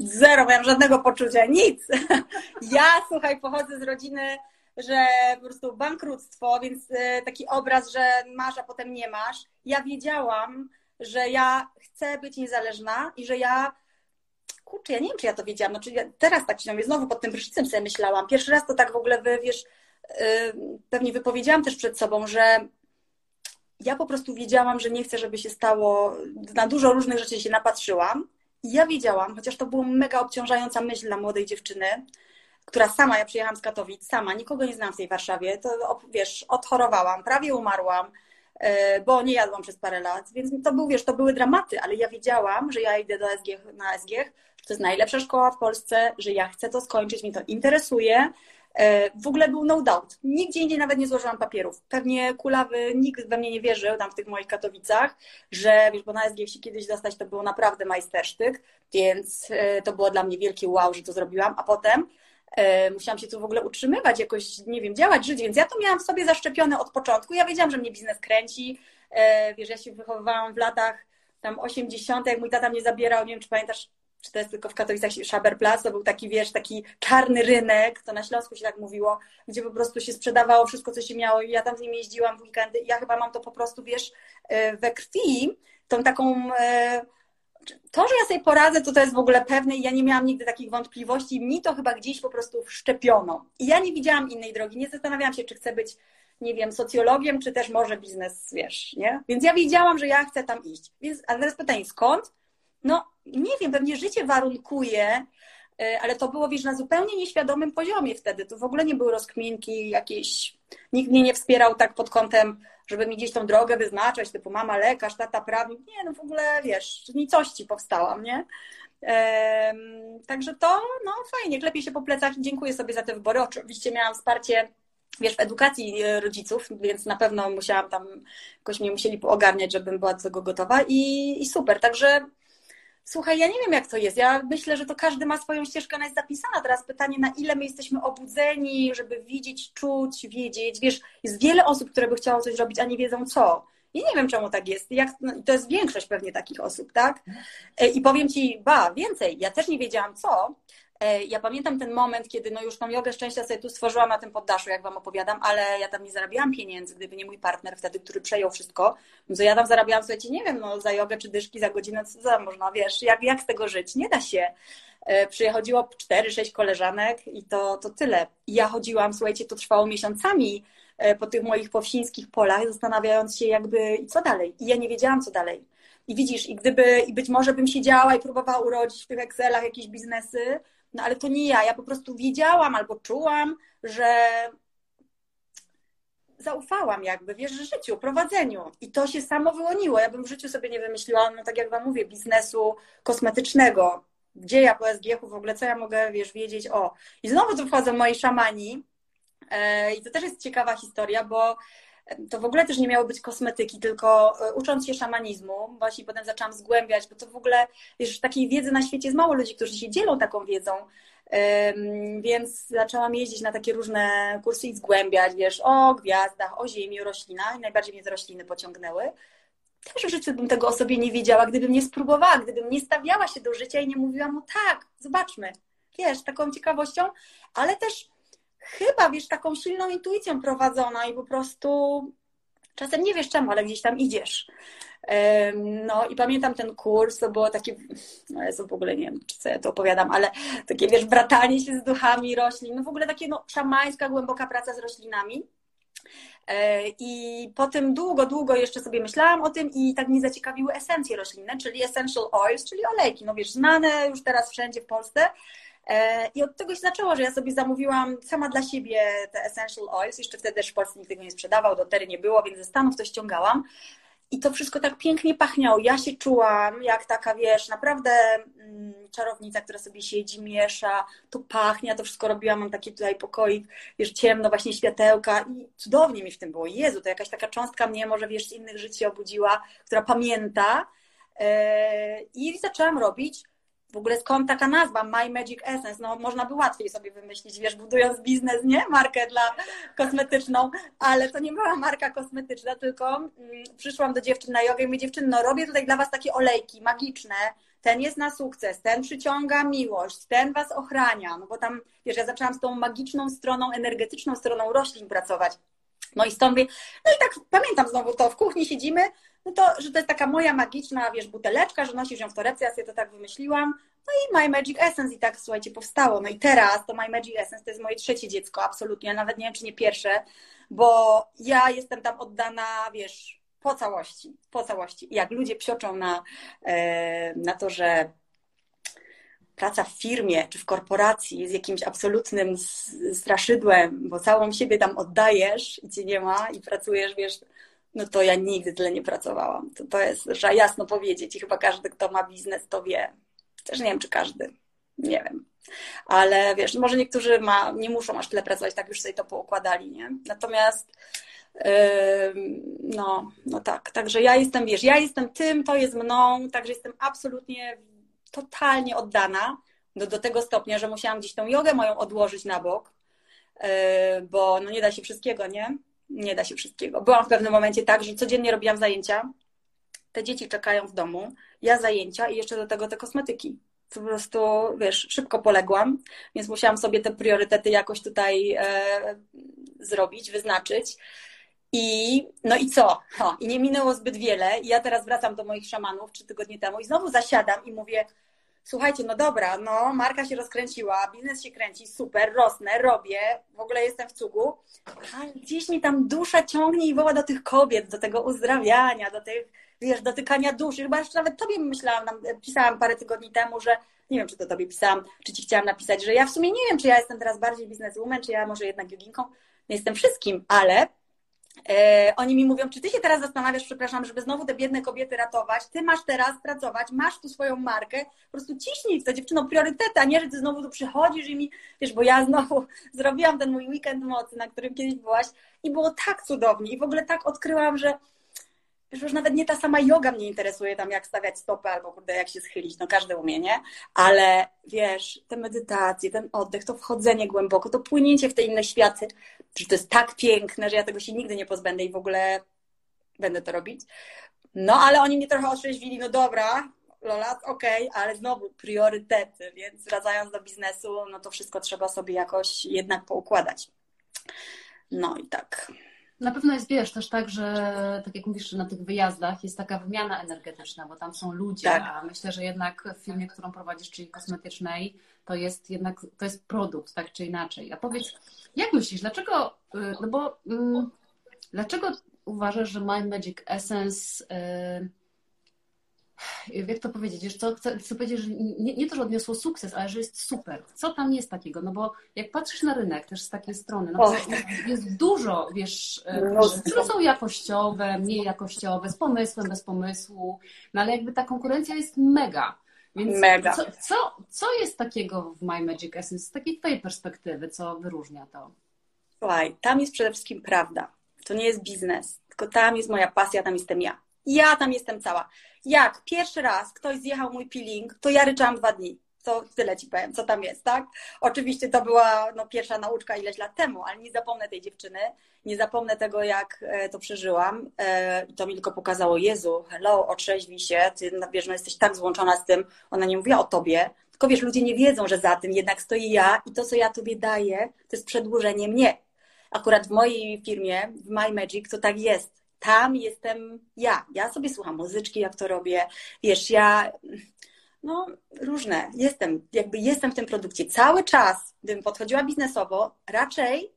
Zero, miałam żadnego poczucia, nic. Ja, słuchaj, pochodzę z rodziny, że po prostu bankructwo, więc y, taki obraz, że masz, a potem nie masz. Ja wiedziałam, że ja chcę być niezależna i że ja kurczę, ja nie wiem, czy ja to wiedziałam. No, czy ja teraz tak się znowu pod tym prysznicem sobie myślałam. Pierwszy raz to tak w ogóle, wy, wiesz, pewnie wypowiedziałam też przed sobą, że ja po prostu wiedziałam, że nie chcę, żeby się stało, na dużo różnych rzeczy się napatrzyłam. I ja wiedziałam, chociaż to była mega obciążająca myśl dla młodej dziewczyny, która sama, ja przyjechałam z Katowic, sama, nikogo nie znam w tej Warszawie, to wiesz, odchorowałam, prawie umarłam, e, bo nie jadłam przez parę lat, więc to był, wiesz, to były dramaty, ale ja wiedziałam, że ja idę do SG, na SG, to jest najlepsza szkoła w Polsce, że ja chcę to skończyć, mnie to interesuje, w ogóle był no doubt. Nigdzie indziej nawet nie złożyłam papierów. Pewnie kulawy nikt we mnie nie wierzył tam w tych moich Katowicach, że wiesz, bo na SG się kiedyś dostać to było naprawdę majstersztyk, więc e, to było dla mnie wielkie wow, że to zrobiłam, a potem e, musiałam się tu w ogóle utrzymywać, jakoś, nie wiem, działać, żyć, więc ja to miałam w sobie zaszczepione od początku. Ja wiedziałam, że mnie biznes kręci. Wiesz, ja się wychowywałam w latach tam 80., jak mój tata mnie zabierał, nie wiem, czy pamiętasz, czy to jest tylko w Katowicach Schaberplatz, to był taki, wiesz, taki czarny rynek, to na Śląsku się tak mówiło, gdzie po prostu się sprzedawało wszystko, co się miało i ja tam z nim jeździłam w weekendy ja chyba mam to po prostu, wiesz, e, we krwi, tą taką... E, to, że ja sobie poradzę, to to jest w ogóle pewne i ja nie miałam nigdy takich wątpliwości. Mi to chyba gdzieś po prostu wszczepiono. I ja nie widziałam innej drogi. Nie zastanawiałam się, czy chcę być, nie wiem, socjologiem, czy też może biznes, wiesz, nie? Więc ja wiedziałam, że ja chcę tam iść. Więc, a teraz pytanie, skąd? no nie wiem, pewnie życie warunkuje, e, ale to było, wiesz, na zupełnie nieświadomym poziomie wtedy. To w ogóle nie były rozkminki jakieś, nikt mnie nie wspierał tak pod kątem, żeby mi gdzieś tą drogę wyznaczać, typu mama lekarz, tata prawnik. Nie, no w ogóle, wiesz, nicości powstałam, nie? Także to, no fajnie, klepie się po plecach dziękuję sobie za te wybory. Oczywiście miałam wsparcie wiesz, w edukacji e, rodziców, więc na pewno musiałam tam, jakoś mnie musieli ogarniać, żebym była do tego gotowa i, i super. Także Słuchaj, ja nie wiem, jak to jest. Ja myślę, że to każdy ma swoją ścieżkę, ona jest zapisana. Teraz pytanie, na ile my jesteśmy obudzeni, żeby widzieć, czuć, wiedzieć. Wiesz, jest wiele osób, które by chciało coś robić, a nie wiedzą co. I nie wiem, czemu tak jest. Jak, no, to jest większość pewnie takich osób, tak? E, I powiem Ci, ba, więcej. Ja też nie wiedziałam co, ja pamiętam ten moment, kiedy no już tą jogę szczęścia sobie tu stworzyłam na tym poddaszu, jak Wam opowiadam, ale ja tam nie zarabiałam pieniędzy, gdyby nie mój partner wtedy, który przejął wszystko. No ja tam zarabiałam, słuchajcie, nie wiem, no za jogę czy dyszki za godzinę, co za można, wiesz, jak, jak z tego żyć? Nie da się. E, przychodziło 4-6 koleżanek i to, to tyle. Ja chodziłam, słuchajcie, to trwało miesiącami e, po tych moich powsińskich polach, zastanawiając się jakby, co dalej? I ja nie wiedziałam, co dalej. I widzisz, i gdyby, i być może bym siedziała i próbowała urodzić w tych Excelach jakieś biznesy, no ale to nie ja. Ja po prostu wiedziałam albo czułam, że zaufałam jakby, wiesz, życiu, prowadzeniu. I to się samo wyłoniło. Ja bym w życiu sobie nie wymyśliła, no tak jak wam mówię, biznesu kosmetycznego. Gdzie ja po SGH-u w ogóle, co ja mogę, wiesz, wiedzieć o. I znowu tu wchodzą moi szamani. E, I to też jest ciekawa historia, bo to w ogóle też nie miało być kosmetyki, tylko e, ucząc się szamanizmu, właśnie potem zaczęłam zgłębiać, bo to w ogóle, wiesz, takiej wiedzy na świecie jest mało ludzi, którzy się dzielą taką wiedzą, więc zaczęłam jeździć na takie różne kursy i zgłębiać, wiesz, o gwiazdach, o ziemi, o roślinach. I najbardziej mnie te rośliny pociągnęły. Też w życiu bym tego o sobie nie wiedziała, gdybym nie spróbowała, gdybym nie stawiała się do życia i nie mówiła mu tak, zobaczmy, wiesz, taką ciekawością, ale też chyba, wiesz, taką silną intuicją prowadzona i po prostu czasem nie wiesz czemu, ale gdzieś tam idziesz. No i pamiętam ten kurs, to było takie, no ja w ogóle nie wiem, czy co ja to opowiadam, ale takie, wiesz, bratanie się z duchami roślin, no w ogóle takie, no, szamańska, głęboka praca z roślinami. E, I po tym długo, długo jeszcze sobie myślałam o tym i tak mnie zaciekawiły esencje roślinne, czyli essential oils, czyli olejki, no wiesz, znane już teraz wszędzie w Polsce, I od tego się zaczęło, że ja sobie zamówiłam sama dla siebie te essential oils. Jeszcze wtedy też w Polsce nikt tego nie sprzedawał, do tery nie było, więc ze Stanów to ściągałam. I to wszystko tak pięknie pachniało. Ja się czułam jak taka, wiesz, naprawdę mm, czarownica, która sobie siedzi, miesza, to pachnie, to wszystko robiłam, mam taki tutaj pokoik, wiesz, ciemno, właśnie światełka i cudownie mi w tym było. Jezu, to jakaś taka cząstka mnie może, wiesz, z innych żyć się obudziła, która pamięta. E, I zaczęłam robić w ogóle skąd taka nazwa, My Magic Essence? No można by łatwiej sobie wymyślić, wiesz, budując biznes, nie? Markę dla kosmetyczną, ale to nie była marka kosmetyczna, tylko mm, przyszłam do dziewczyn na jogę i mówię, dziewczyny, no robię tutaj dla was takie olejki magiczne, ten jest na sukces, ten przyciąga miłość, ten was ochrania, no bo tam, wiesz, ja zaczęłam z tą magiczną stroną, energetyczną stroną roślin pracować. No i stąd no i tak pamiętam znowu to, w kuchni siedzimy, no to, że to jest taka moja magiczna, wiesz, buteleczka, że nosisz ją w torebce, ja sobie to tak wymyśliłam. No i My Magic Essence i tak, słuchajcie, powstało. No i teraz to My Magic Essence to jest moje trzecie dziecko, absolutnie. Ja nawet nie wiem, czy nie pierwsze, bo ja jestem tam oddana, wiesz, po całości, po całości. I jak ludzie psioczą na, e, na to, że praca w firmie czy w korporacji jest jakimś absolutnym straszydłem, bo całą siebie tam oddajesz i cię nie ma i pracujesz, wiesz, no to ja nigdy tyle nie pracowałam. To, to jest, że jasno powiedzieć i chyba każdy, kto ma biznes, to wie. Też nie wiem, czy każdy. Nie wiem. Ale wiesz, może niektórzy ma, nie muszą aż tyle pracować, tak już sobie to poukładali, nie? Natomiast no, no tak, także ja jestem, wiesz, ja jestem tym, to jest mną, także jestem absolutnie, totalnie oddana do, do tego stopnia, że musiałam gdzieś tą jogę moją odłożyć na bok, bo no nie da się wszystkiego, nie? Nie da się wszystkiego. Byłam w pewnym momencie tak, że codziennie robiłam zajęcia, te dzieci czekają w domu, ja zajęcia i jeszcze do tego te kosmetyki. Po prostu, wiesz, szybko poległam, więc musiałam sobie te priorytety jakoś tutaj e, zrobić, wyznaczyć. I no i co? O, I nie minęło zbyt wiele. I ja teraz wracam do moich szamanów trzy tygodnie temu i znowu zasiadam i mówię, słuchajcie, no dobra, no marka się rozkręciła, biznes się kręci, super, rosnę, robię, w ogóle jestem w cugu, ale gdzieś mi tam dusza ciągnie i woła do tych kobiet, do tego uzdrawiania, do tych, wiesz, dotykania duszy. Chyba jeszcze nawet tobie myślałam, pisałam parę tygodni temu, że nie wiem, czy to tobie pisałam, czy ci chciałam napisać, że ja w sumie nie wiem, czy ja jestem teraz bardziej bizneswoman, czy ja może jednak joginką, jestem wszystkim, ale oni mi mówią, czy ty się teraz zastanawiasz, przepraszam, żeby znowu te biedne kobiety ratować, ty masz teraz pracować, masz tu swoją markę, po prostu ciśnij w to dziewczyno a nie, że ty znowu tu przychodzisz i mi, wiesz, bo ja znowu zrobiłam ten mój weekend mocy, na którym kiedyś byłaś i było tak cudownie i w ogóle tak odkryłam, że Wiesz, już nawet nie ta sama yoga mnie interesuje, tam jak stawiać stopy albo kurde, jak się schylić, no każde umie, nie? Ale wiesz, te medytacje, ten oddech, to wchodzenie głęboko, to płynięcie w te inne światy, że to jest tak piękne, że ja tego się nigdy nie pozbędę i w ogóle będę to robić. No, ale oni mnie trochę otrzeźwili, no dobra, Lola, okej, okay, ale znowu priorytety, więc wracając do biznesu, no to wszystko trzeba sobie jakoś jednak poukładać. No i tak. Na pewno jest, wiesz, też tak, że tak jak mówisz, na tych wyjazdach jest taka wymiana energetyczna, bo tam są ludzie, tak. a myślę, że jednak w firmie, którą prowadzisz, czyli kosmetycznej, to jest jednak, to jest produkt, tak czy inaczej. A powiedz, jak myślisz, dlaczego, y, no bo um, dlaczego uważasz, że My Magic Essence y, jak to powiedzieć, wiesz co, chcę, chcę powiedzieć, że nie, nie, to, że odniosło sukces, ale że jest super. Co tam jest takiego? No bo jak patrzysz na rynek też z takiej strony, no to jest dużo, wiesz, e, które są jakościowe, mniej jakościowe, z pomysłem, bez pomysłu, no ale jakby ta konkurencja jest mega. Więc mega. Co, co, co jest takiego w My Magic Essence z takiej twojej perspektywy, co wyróżnia to? Słuchaj, tam jest przede wszystkim prawda. To nie jest biznes, tylko tam jest moja pasja, tam jestem ja. Ja tam jestem cała. Jak pierwszy raz ktoś zjechał mój peeling, to ja ryczałam dwa dni. To tyle ci powiem, co tam jest, tak? Oczywiście to była no, pierwsza nauczka ileś lat temu, ale nie zapomnę tej dziewczyny, nie zapomnę tego, jak e, to przeżyłam. E, to mi tylko pokazało, Jezu, hello, otrzeźwij się, ty no, wiesz, no, jesteś tak złączona z tym, ona nie mówiła o tobie, tylko wiesz, ludzie nie wiedzą, że za tym jednak stoi ja i to, co ja tobie daję, to jest przedłużenie mnie. Akurat w mojej firmie, w My Magic, to tak jest tam jestem ja. Ja sobie słucham muzyczki, jak to robię. Wiesz, ja no różne. Jestem, jakby jestem w tym produkcie. Cały czas, gdybym podchodziła biznesowo, raczej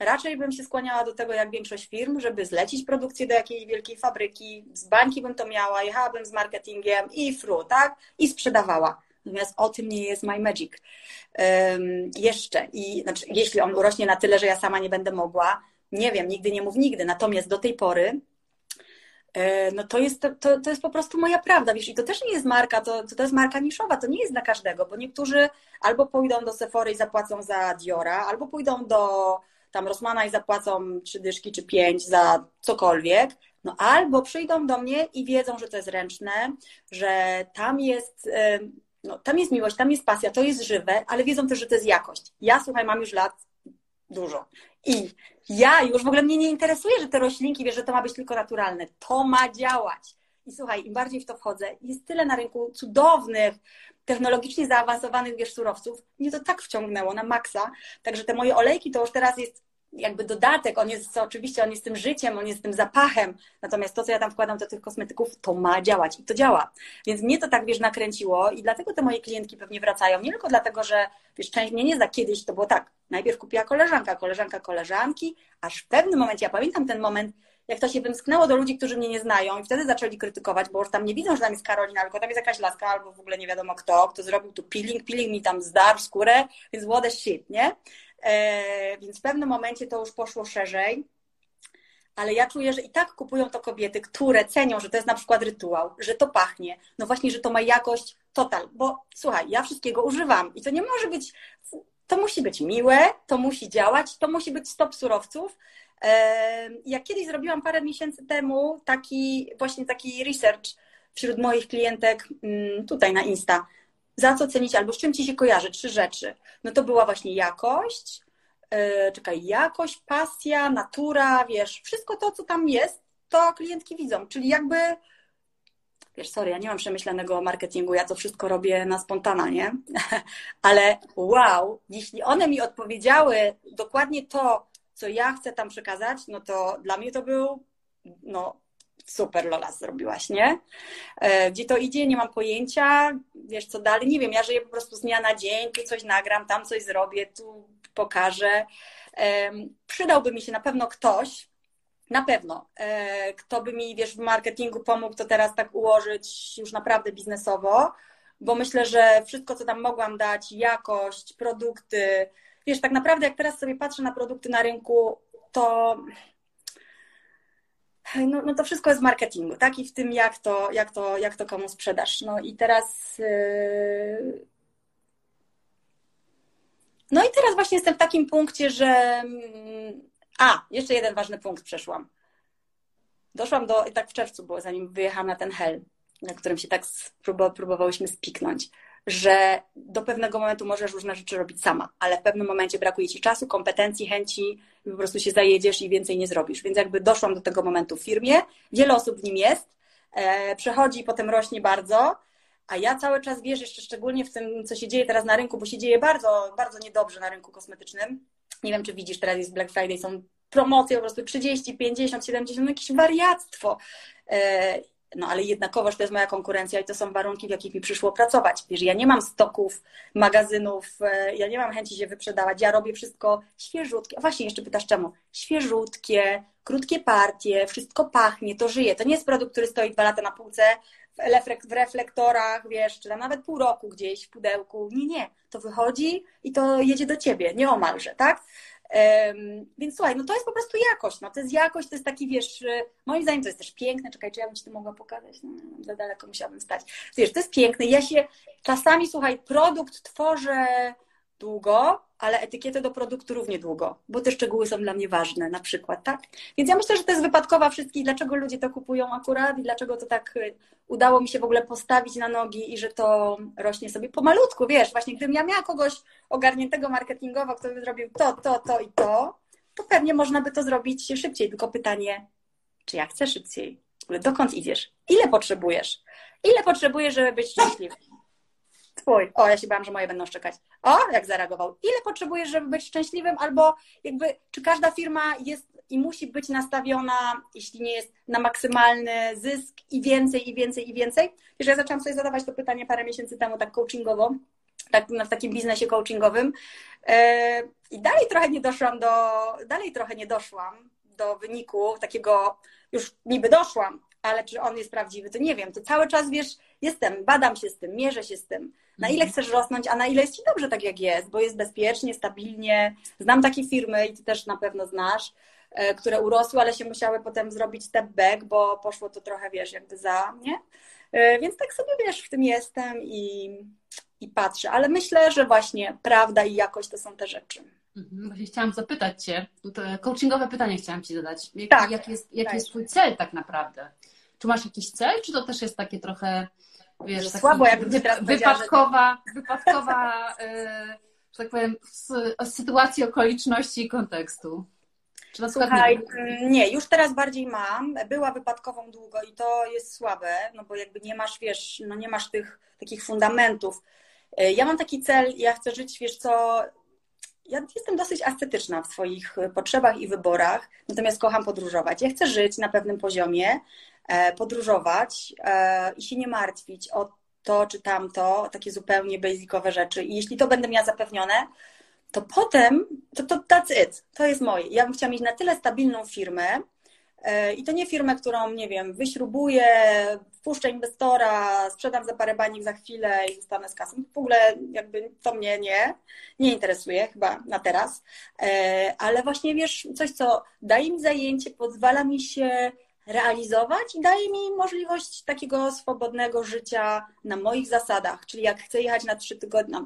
raczej bym się skłaniała do tego, jak większość firm, żeby zlecić produkcję do jakiejś wielkiej fabryki, z bańki bym to miała, jechałabym z marketingiem i fru, tak? I sprzedawała. Natomiast o tym nie jest My Magic. Um, jeszcze. I znaczy, jeśli on urośnie na tyle, że ja sama nie będę mogła, nie wiem, nigdy nie mów nigdy. Natomiast do tej pory e, no to jest, to, to jest po prostu moja prawda, wiesz, i to też nie jest marka, to, to jest marka niszowa, to nie jest dla każdego, bo niektórzy albo pójdą do Sephory i zapłacą za Diora, albo pójdą do tam Rosmana i zapłacą trzy dyszki czy pięć za cokolwiek, no albo przyjdą do mnie i wiedzą, że to jest ręczne, że tam jest, e, no, tam jest miłość, tam jest pasja, to jest żywe, ale wiedzą też, że to jest jakość. Ja, słuchaj, mam już lat dużo. I ja już w ogóle mnie nie interesuje, że te roślinki, wiesz, że to ma być tylko naturalne. To ma działać. I słuchaj, im bardziej w to wchodzę, jest tyle na rynku cudownych, technologicznie zaawansowanych, wiesz, surowców. Mnie to tak wciągnęło na maksa. Także te moje olejki to już teraz jest jakby dodatek, on jest oczywiście, on jest tym życiem, on jest tym zapachem, natomiast to, co ja tam wkładam do tych kosmetyków, to ma działać i to działa. Więc mnie to tak, wiesz, nakręciło i dlatego te moje klientki pewnie wracają, nie tylko dlatego, że, wiesz, część mnie nie zna, kiedyś to było tak, najpierw kupiła koleżanka, koleżanka koleżanki, aż w pewnym momencie, ja pamiętam ten moment, jak to się wymsknęło do ludzi, którzy mnie nie znają i wtedy zaczęli krytykować, bo już tam nie widzą, że tam jest Karolina, tylko tam jest jakaś laska albo w ogóle nie wiadomo kto, kto zrobił tu peeling, peeling mi tam zdarł skórę, więc what the shit, nie? E, więc w pewnym momencie to już poszło szerzej ale ja czuję, że i tak kupują to kobiety, które cenią, że to jest na przykład rytuał, że to pachnie, no właśnie, że to ma jakość total, bo słuchaj, ja wszystkiego używam i to nie może być, to musi być miłe, to musi działać, to musi być stop surowców. Ja kiedyś zrobiłam parę miesięcy temu taki, właśnie taki research wśród moich klientek mm, tutaj na Insta, za co cenić albo z czym ci się kojarzy, trzy rzeczy. No to była właśnie jakość, E, czekaj, jakość, pasja, natura, wiesz, wszystko to, co tam jest, to klientki widzą. Czyli jakby, wiesz, sorry, ja nie mam przemyślanego marketingu, ja to wszystko robię na spontana, nie? Ale wow, jeśli one mi odpowiedziały dokładnie to, co ja chcę tam przekazać, no to dla mnie to był, no, super Lola zrobiłaś, nie? E, gdzie to idzie, nie mam pojęcia, wiesz co dalej, nie wiem, ja żyję po prostu z dnia na dzień, tu coś nagram, tam coś zrobię, tu pokażę. Przydałby mi się na pewno ktoś, na pewno, e, kto by mi, wiesz, w marketingu pomógł to teraz tak ułożyć już naprawdę biznesowo, bo myślę, że wszystko, co tam mogłam dać, jakość, produkty, wiesz, tak naprawdę jak teraz sobie patrzę na produkty na rynku, to no, no to wszystko jest marketingu, tak? I w tym, jak to, jak to, jak to komu sprzedasz. No i teraz. Yy... No i teraz właśnie jestem w takim punkcie, że. Mm, a, jeszcze jeden ważny punkt przeszłam. Doszłam do, tak w czerwcu było, zanim wyjechałam na ten hel, na którym się tak próbowałyśmy spiknąć że do pewnego momentu możesz różne rzeczy robić sama, ale w pewnym momencie brakuje ci czasu, kompetencji, chęci i po prostu się zajedziesz i więcej nie zrobisz. Więc jakby doszłam do tego momentu w firmie, wiele osób w nim jest, e, przechodzi, potem rośnie bardzo, a ja cały czas wiesz, jeszcze szczególnie w tym, co się dzieje teraz na rynku, bo się dzieje bardzo, bardzo niedobrze na rynku kosmetycznym. Nie wiem, czy widzisz, teraz jest Black Friday, są promocje po prostu 30, 50, 70, no jakieś wariactwo. No ale jednakowoż to jest moja konkurencja i to są warunki, w jakich mi przyszło pracować. Wiesz, ja nie mam stoków, magazynów, e, ja nie mam chęci się wyprzedawać, ja robię wszystko świeżutkie. A właśnie, jeszcze pytasz czemu? Świeżutkie, krótkie partie, wszystko pachnie, to żyje. To nie jest produkt, który stoi dwa lata na półce, w reflektorach, wiesz, czy nawet pół roku gdzieś w pudełku. Nie, nie. To wychodzi i to jedzie do ciebie, nieomalże, tak? Więc słuchaj, no to jest po prostu jakość. No to jest jakość, to jest taki, wiesz, y, moim zdaniem to jest też piękne. Czekaj, czy ja bym ci to mogła pokazać? No, za daleko musiałabym stać. Wiesz, to jest piękne. Ja się czasami, słuchaj, produkt tworzę długo, ale etykietę do produktu równie długo, bo te szczegóły są dla mnie ważne, na przykład, tak? Więc ja myślę, że to jest wypadkowa wszystkich, dlaczego ludzie to kupują akurat i dlaczego to tak y, udało mi się w ogóle postawić na nogi i że to rośnie sobie pomalutku, wiesz, właśnie gdybym ja miała kogoś ogarniętego marketingowo, kto by zrobił to, to, to i to, to pewnie można by to zrobić szybciej, tylko pytanie, czy ja chcę szybciej? W ogóle dokąd idziesz? Ile potrzebujesz? Ile potrzebujesz, żeby być szczęśliwy? Twój. O, ja się bałam, że moje będą szczekać. O, jak zareagował. Ile potrzebujesz, żeby być szczęśliwym? Albo jakby, czy każda firma jest i musi być nastawiona, jeśli nie jest na maksymalny zysk i więcej, i więcej, i więcej? Wiesz, ja zaczęłam sobie zadawać to pytanie parę miesięcy temu, tak coachingowo, tak, w takim biznesie coachingowym. E, I dalej trochę nie doszłam do, dalej trochę nie doszłam do wyniku takiego, już niby doszłam, ale czy on jest prawdziwy, to nie wiem. To cały czas, wiesz, jestem, badam się z tym, mierzę się z tym. Na ile mhm. chcesz rosnąć, a na ile jest ci dobrze tak, jak jest, bo jest bezpiecznie, stabilnie. Znam takie firmy i ty też na pewno znasz, e, które urosły, ale się musiały potem zrobić step back, bo poszło to trochę, wiesz, jakby za mnie. E, więc tak sobie, wiesz, w tym jestem i, i patrzę. Ale myślę, że właśnie prawda i jakość to są te rzeczy. Mhm, właśnie chciałam zapytać Cię, to coachingowe pytanie chciałam Ci zadać. Jak, tak, jak jest, jaki tak. jest Twój cel tak naprawdę? Czy masz jakiś cel, czy to też jest takie trochę, wiesz, taki, słabo, jakby teraz wypadkowa, że... wypadkowa yy, że tak powiem, sytuacji, okoliczności i kontekstu? Czy Słuchaj, nie, mm, nie, już teraz bardziej mam. Była wypadkową długo i to jest słabe, no bo jakby nie masz, wiesz, no nie masz tych takich fundamentów. Y, ja mam taki cel, ja chcę żyć, wiesz co, ja jestem dosyć ascetyczna w swoich potrzebach i wyborach, natomiast kocham podróżować. Ja chcę żyć na pewnym poziomie, e, podróżować e, i się nie martwić o to czy tamto, takie zupełnie basicowe rzeczy. I jeśli to będę miała zapewnione, to potem to, to that's it. To jest moje. Ja bym chciała mieć na tyle stabilną firmę, E, I to nie firmę, którą, nie wiem, wyśrubuję, wpuszczę inwestora, sprzedam za parę banik za chwilę i zostanę z kasą. W ogóle jakby to mnie nie, nie interesuje chyba na teraz. E, ale właśnie wiesz, coś, co daje mi zajęcie, pozwala mi się realizować i daje mi możliwość takiego swobodnego życia na moich zasadach. Czyli jak chcę jechać na trzy tygodnie, na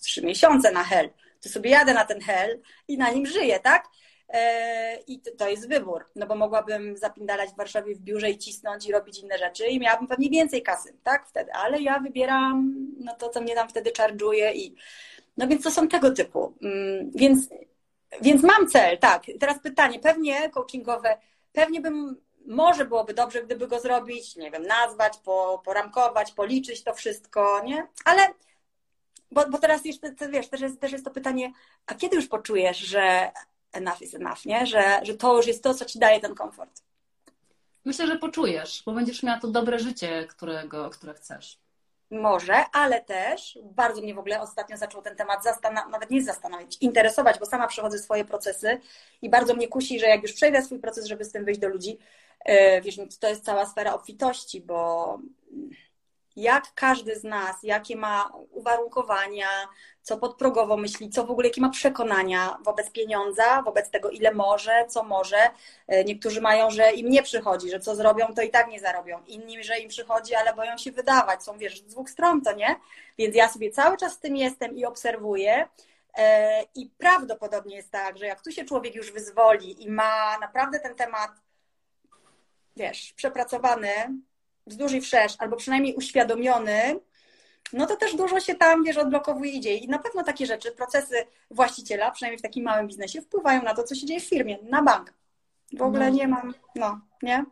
trzy miesiące na hel, to sobie jadę na ten hel i na nim żyję, tak? E, I to jest wybór, no bo mogłabym zapindalać w Warszawie w biurze i cisnąć i robić inne rzeczy i miałabym pewnie więcej kasy, tak, wtedy, ale ja wybieram no to, co mnie tam wtedy charge'uje i no więc to są tego typu, mm, więc, więc mam cel, tak, teraz pytanie, pewnie coachingowe, pewnie bym, może byłoby dobrze, gdyby go zrobić, nie wiem, nazwać, po, poramkować, policzyć to wszystko, nie, ale bo, bo teraz jeszcze, wiesz, też jest, też jest to pytanie, a kiedy już poczujesz, że enough is enough, nie? Że, że to już jest to, co ci daje ten komfort. Myślę, że poczujesz, bo będziesz miała to dobre życie, którego, które chcesz. Może, ale też bardzo mnie w ogóle ostatnio zaczął ten temat zastanawiać, nawet nie zastanawiać, interesować, bo sama przechodzę swoje procesy i bardzo mnie kusi, że jak już przejdę swój proces, żeby z tym wyjść do ludzi, wiesz, no to jest cała sfera obfitości, bo jak każdy z nas, jakie ma uwarunkowania, co podprogowo myśli, co w ogóle, jakie ma przekonania wobec pieniądza, wobec tego, ile może, co może. E, niektórzy mają, że im nie przychodzi, że co zrobią, to i tak nie zarobią. Inni, że im przychodzi, ale boją się wydawać. Są, wiesz, z dwóch stron, to nie? Więc ja sobie cały czas w tym jestem i obserwuję. E, I prawdopodobnie jest tak, że jak tu się człowiek już wyzwoli i ma naprawdę ten temat, wiesz, przepracowany, wzdłuż i wszerz, albo przynajmniej uświadomiony, no to też dużo się tam, wiesz, odblokowuje i dzieje. I na pewno takie rzeczy, procesy właściciela, przynajmniej w takim małym biznesie, wpływają na to, co się dzieje w firmie, na bank. W ogóle no. nie mam, no, nie?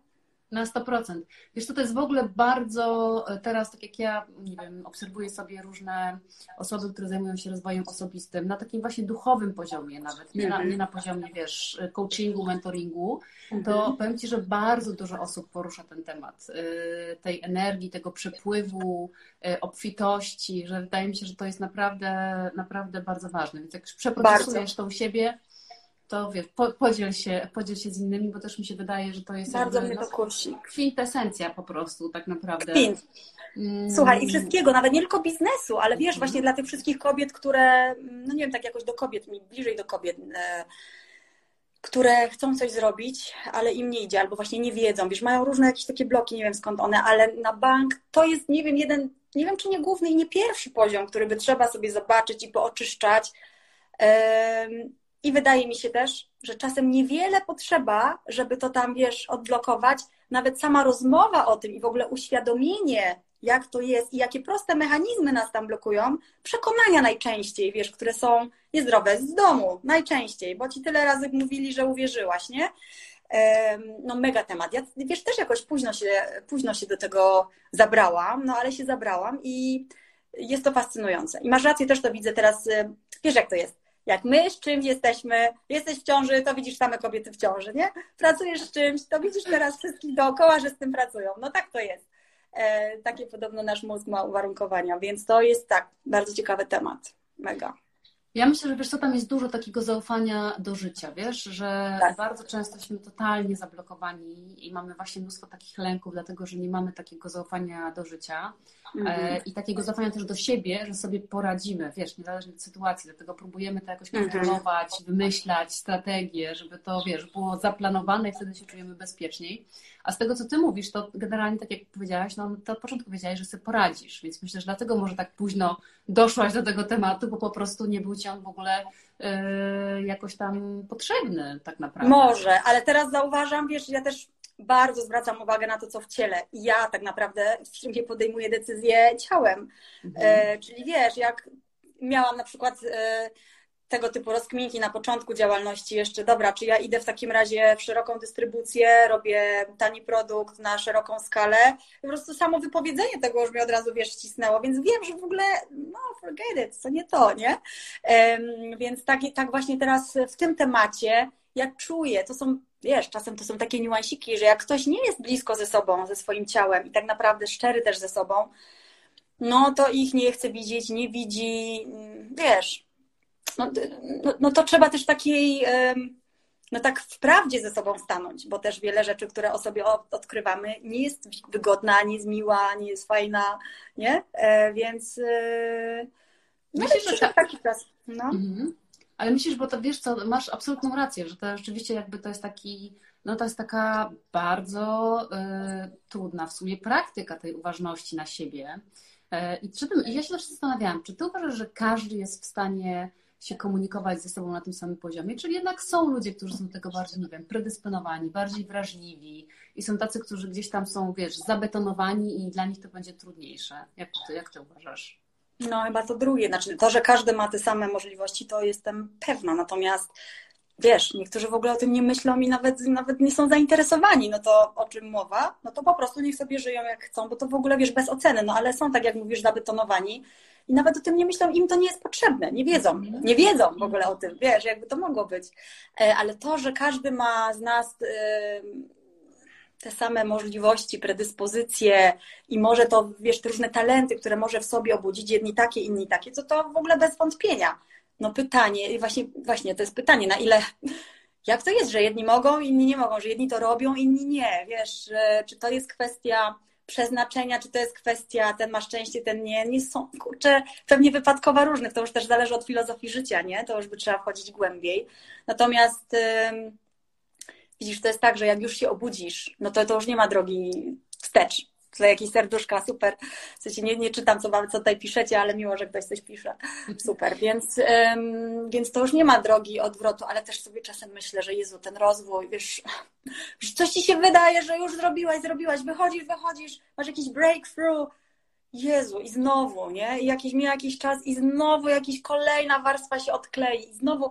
Na 100%. Wiesz, to jest w ogóle bardzo e, teraz, tak jak ja, nie wiem, obserwuję sobie różne osoby, które zajmują się rozwojem osobistym, na takim właśnie duchowym poziomie nawet, nie, na, mhm. nie na poziomie, wiesz, coachingu, mentoringu, to mhm. powiem Ci, że bardzo dużo osób porusza ten temat e, tej energii, tego przepływu, e, obfitości, że wydaje mi się, że to jest naprawdę, naprawdę bardzo ważne. Więc jak już przeprocesujesz to u siebie, to wiesz, po, podziel, się, podziel się z innymi, bo też mi się wydaje, że to jest bardzo jakby, mnie to kusi. kwintesencja po prostu tak naprawdę. Kwint. Mm. Słuchaj, i wszystkiego, nawet nie tylko biznesu, ale wiesz, właśnie dla tych wszystkich kobiet, które, no nie wiem, tak jakoś do kobiet, mi bliżej do kobiet, e, które chcą coś zrobić, ale im nie idzie, albo właśnie nie wiedzą, wiesz, mają różne jakieś takie bloki, nie wiem skąd one, ale na bank to jest, nie wiem, jeden, nie wiem, czy nie główny i nie pierwszy poziom, który by trzeba sobie zobaczyć i pooczyszczać. I wydaje mi się też, że czasem niewiele potrzeba, żeby to tam, wiesz, odblokować. Nawet sama rozmowa o tym i w ogóle uświadomienie, jak to jest i jakie proste mechanizmy nas tam blokują, przekonania najczęściej, wiesz, które są niezdrowe z domu, najczęściej, bo ci tyle razy mówili, że uwierzyłaś, nie? No mega temat. Ja, wiesz, też jakoś późno się, późno się do tego zabrałam, no ale się zabrałam i jest to fascynujące. I masz rację, też to widzę teraz, y, wiesz jak to jest jak my z czymś jesteśmy, jesteś w ciąży, to widzisz same kobiety w ciąży, nie? Pracujesz z czymś, to widzisz teraz wszystkich dookoła, że z tym pracują. No tak to jest. E, takie podobno nasz mózg ma uwarunkowania, więc to jest tak, bardzo ciekawy temat. Mega. Ja myślę, że wiesz co, tam jest dużo takiego zaufania do życia, wiesz, że tak. bardzo często jesteśmy totalnie zablokowani i mamy właśnie mnóstwo takich lęków, dlatego że nie mamy takiego zaufania do życia e, mhm. i takiego zaufania też do siebie, że sobie poradzimy, wiesz, niezależnie od sytuacji, dlatego próbujemy to jakoś mhm. kontrolować, wymyślać strategie, żeby to, wiesz, było zaplanowane i wtedy się czujemy bezpieczniej. A z tego, co ty mówisz, to generalnie, tak jak powiedziałaś, no to od początku powiedziałaś, że sobie poradzisz, więc myślę, że dlatego może tak późno doszłaś do tego tematu, bo po prostu nie był ci on w ogóle yy, jakoś tam potrzebny tak naprawdę. Może, ale teraz zauważam, wiesz, ja też bardzo zwracam uwagę na to, co w ciele. I ja tak naprawdę w filmie podejmuję decyzje ciałem. Mhm. E, czyli wiesz, jak miałam na przykład e, tego typu rozkminki na początku działalności jeszcze, dobra, czy ja idę w takim razie w szeroką dystrybucję, robię tani produkt na szeroką skalę. Po prostu samo wypowiedzenie tego już mnie od razu, wiesz, ścisnęło, więc wiem, że w ogóle, no, forget it, to nie to, nie? Więc tak, tak właśnie teraz w tym temacie ja czuję, to są, wiesz, czasem to są takie niuansiki, że jak ktoś nie jest blisko ze sobą, ze swoim ciałem i tak naprawdę szczery też ze sobą, no to ich nie chce widzieć, nie widzi, wiesz, no, no, no to trzeba też takiej no tak wprawdzie ze sobą stanąć, bo też wiele rzeczy, które o sobie odkrywamy, nie jest wygodna, nie jest miła, nie jest fajna, nie? E, więc no myślę, że tak. taki czas. No. Mhm. Ale myślisz, bo to wiesz co, masz absolutną rację, że to rzeczywiście jakby to jest taki, no to jest taka bardzo y, trudna w sumie praktyka tej uważności na siebie. Y, I czy ty, ja się też zastanawiałam, czy ty uważasz, że każdy jest w stanie się komunikować ze sobą na tym samym poziomie, czyli jednak są ludzie, którzy są do tego bardziej, nie wiem, predysponowani, bardziej wrażliwi i są tacy, którzy gdzieś tam są, wiesz, zabetonowani i dla nich to będzie trudniejsze. Jak ty, jak ty uważasz? No chyba to drugie. Znaczy to, że każdy ma te same możliwości, to jestem pewna. Natomiast wiesz, niektórzy w ogóle o tym nie myślą i nawet, nawet nie są zainteresowani. No to o czym mowa? No to po prostu niech sobie żyją jak chcą, bo to w ogóle wiesz bez oceny. No ale są, tak jak mówisz, zabetonowani i nawet o tym nie myślą, im to nie jest potrzebne, nie wiedzą, mhm. nie wiedzą w ogóle o tym, wiesz, jakby to mogło być. E, ale to, że każdy ma z nas te same możliwości, predyspozycje i może to, wiesz, te różne talenty, które może w sobie obudzić, jedni takie, inni takie, to to w ogóle bez wątpienia. No pytanie, właśnie, właśnie to jest pytanie, na ile, jak to jest, że jedni mogą, inni nie mogą, że jedni to robią, inni nie, wiesz, czy to jest kwestia przeznaczenia, czy to jest kwestia, ten ma szczęście, ten nie, nie są, kurczę, pewnie wypadkowa różnych, to już też zależy od filozofii życia, nie? To już by trzeba wchodzić głębiej. Natomiast widzisz, to jest tak, że jak już się obudzisz, no to to już nie ma drogi wstecz. Tutaj jakieś serduszka, super. W sensie nie, nie czytam, co, wam, co tutaj piszecie, ale miło, że ktoś coś pisze. Super, więc, um, więc to już nie ma drogi odwrotu, ale też sobie czasem myślę, że Jezu, ten rozwój, wiesz, coś ci się wydaje, że już zrobiłaś, zrobiłaś, wychodzisz, wychodzisz, masz jakiś breakthrough, Jezu, i znowu, nie? I jakiś, mija jakiś czas i znowu jakaś kolejna warstwa się odklei i znowu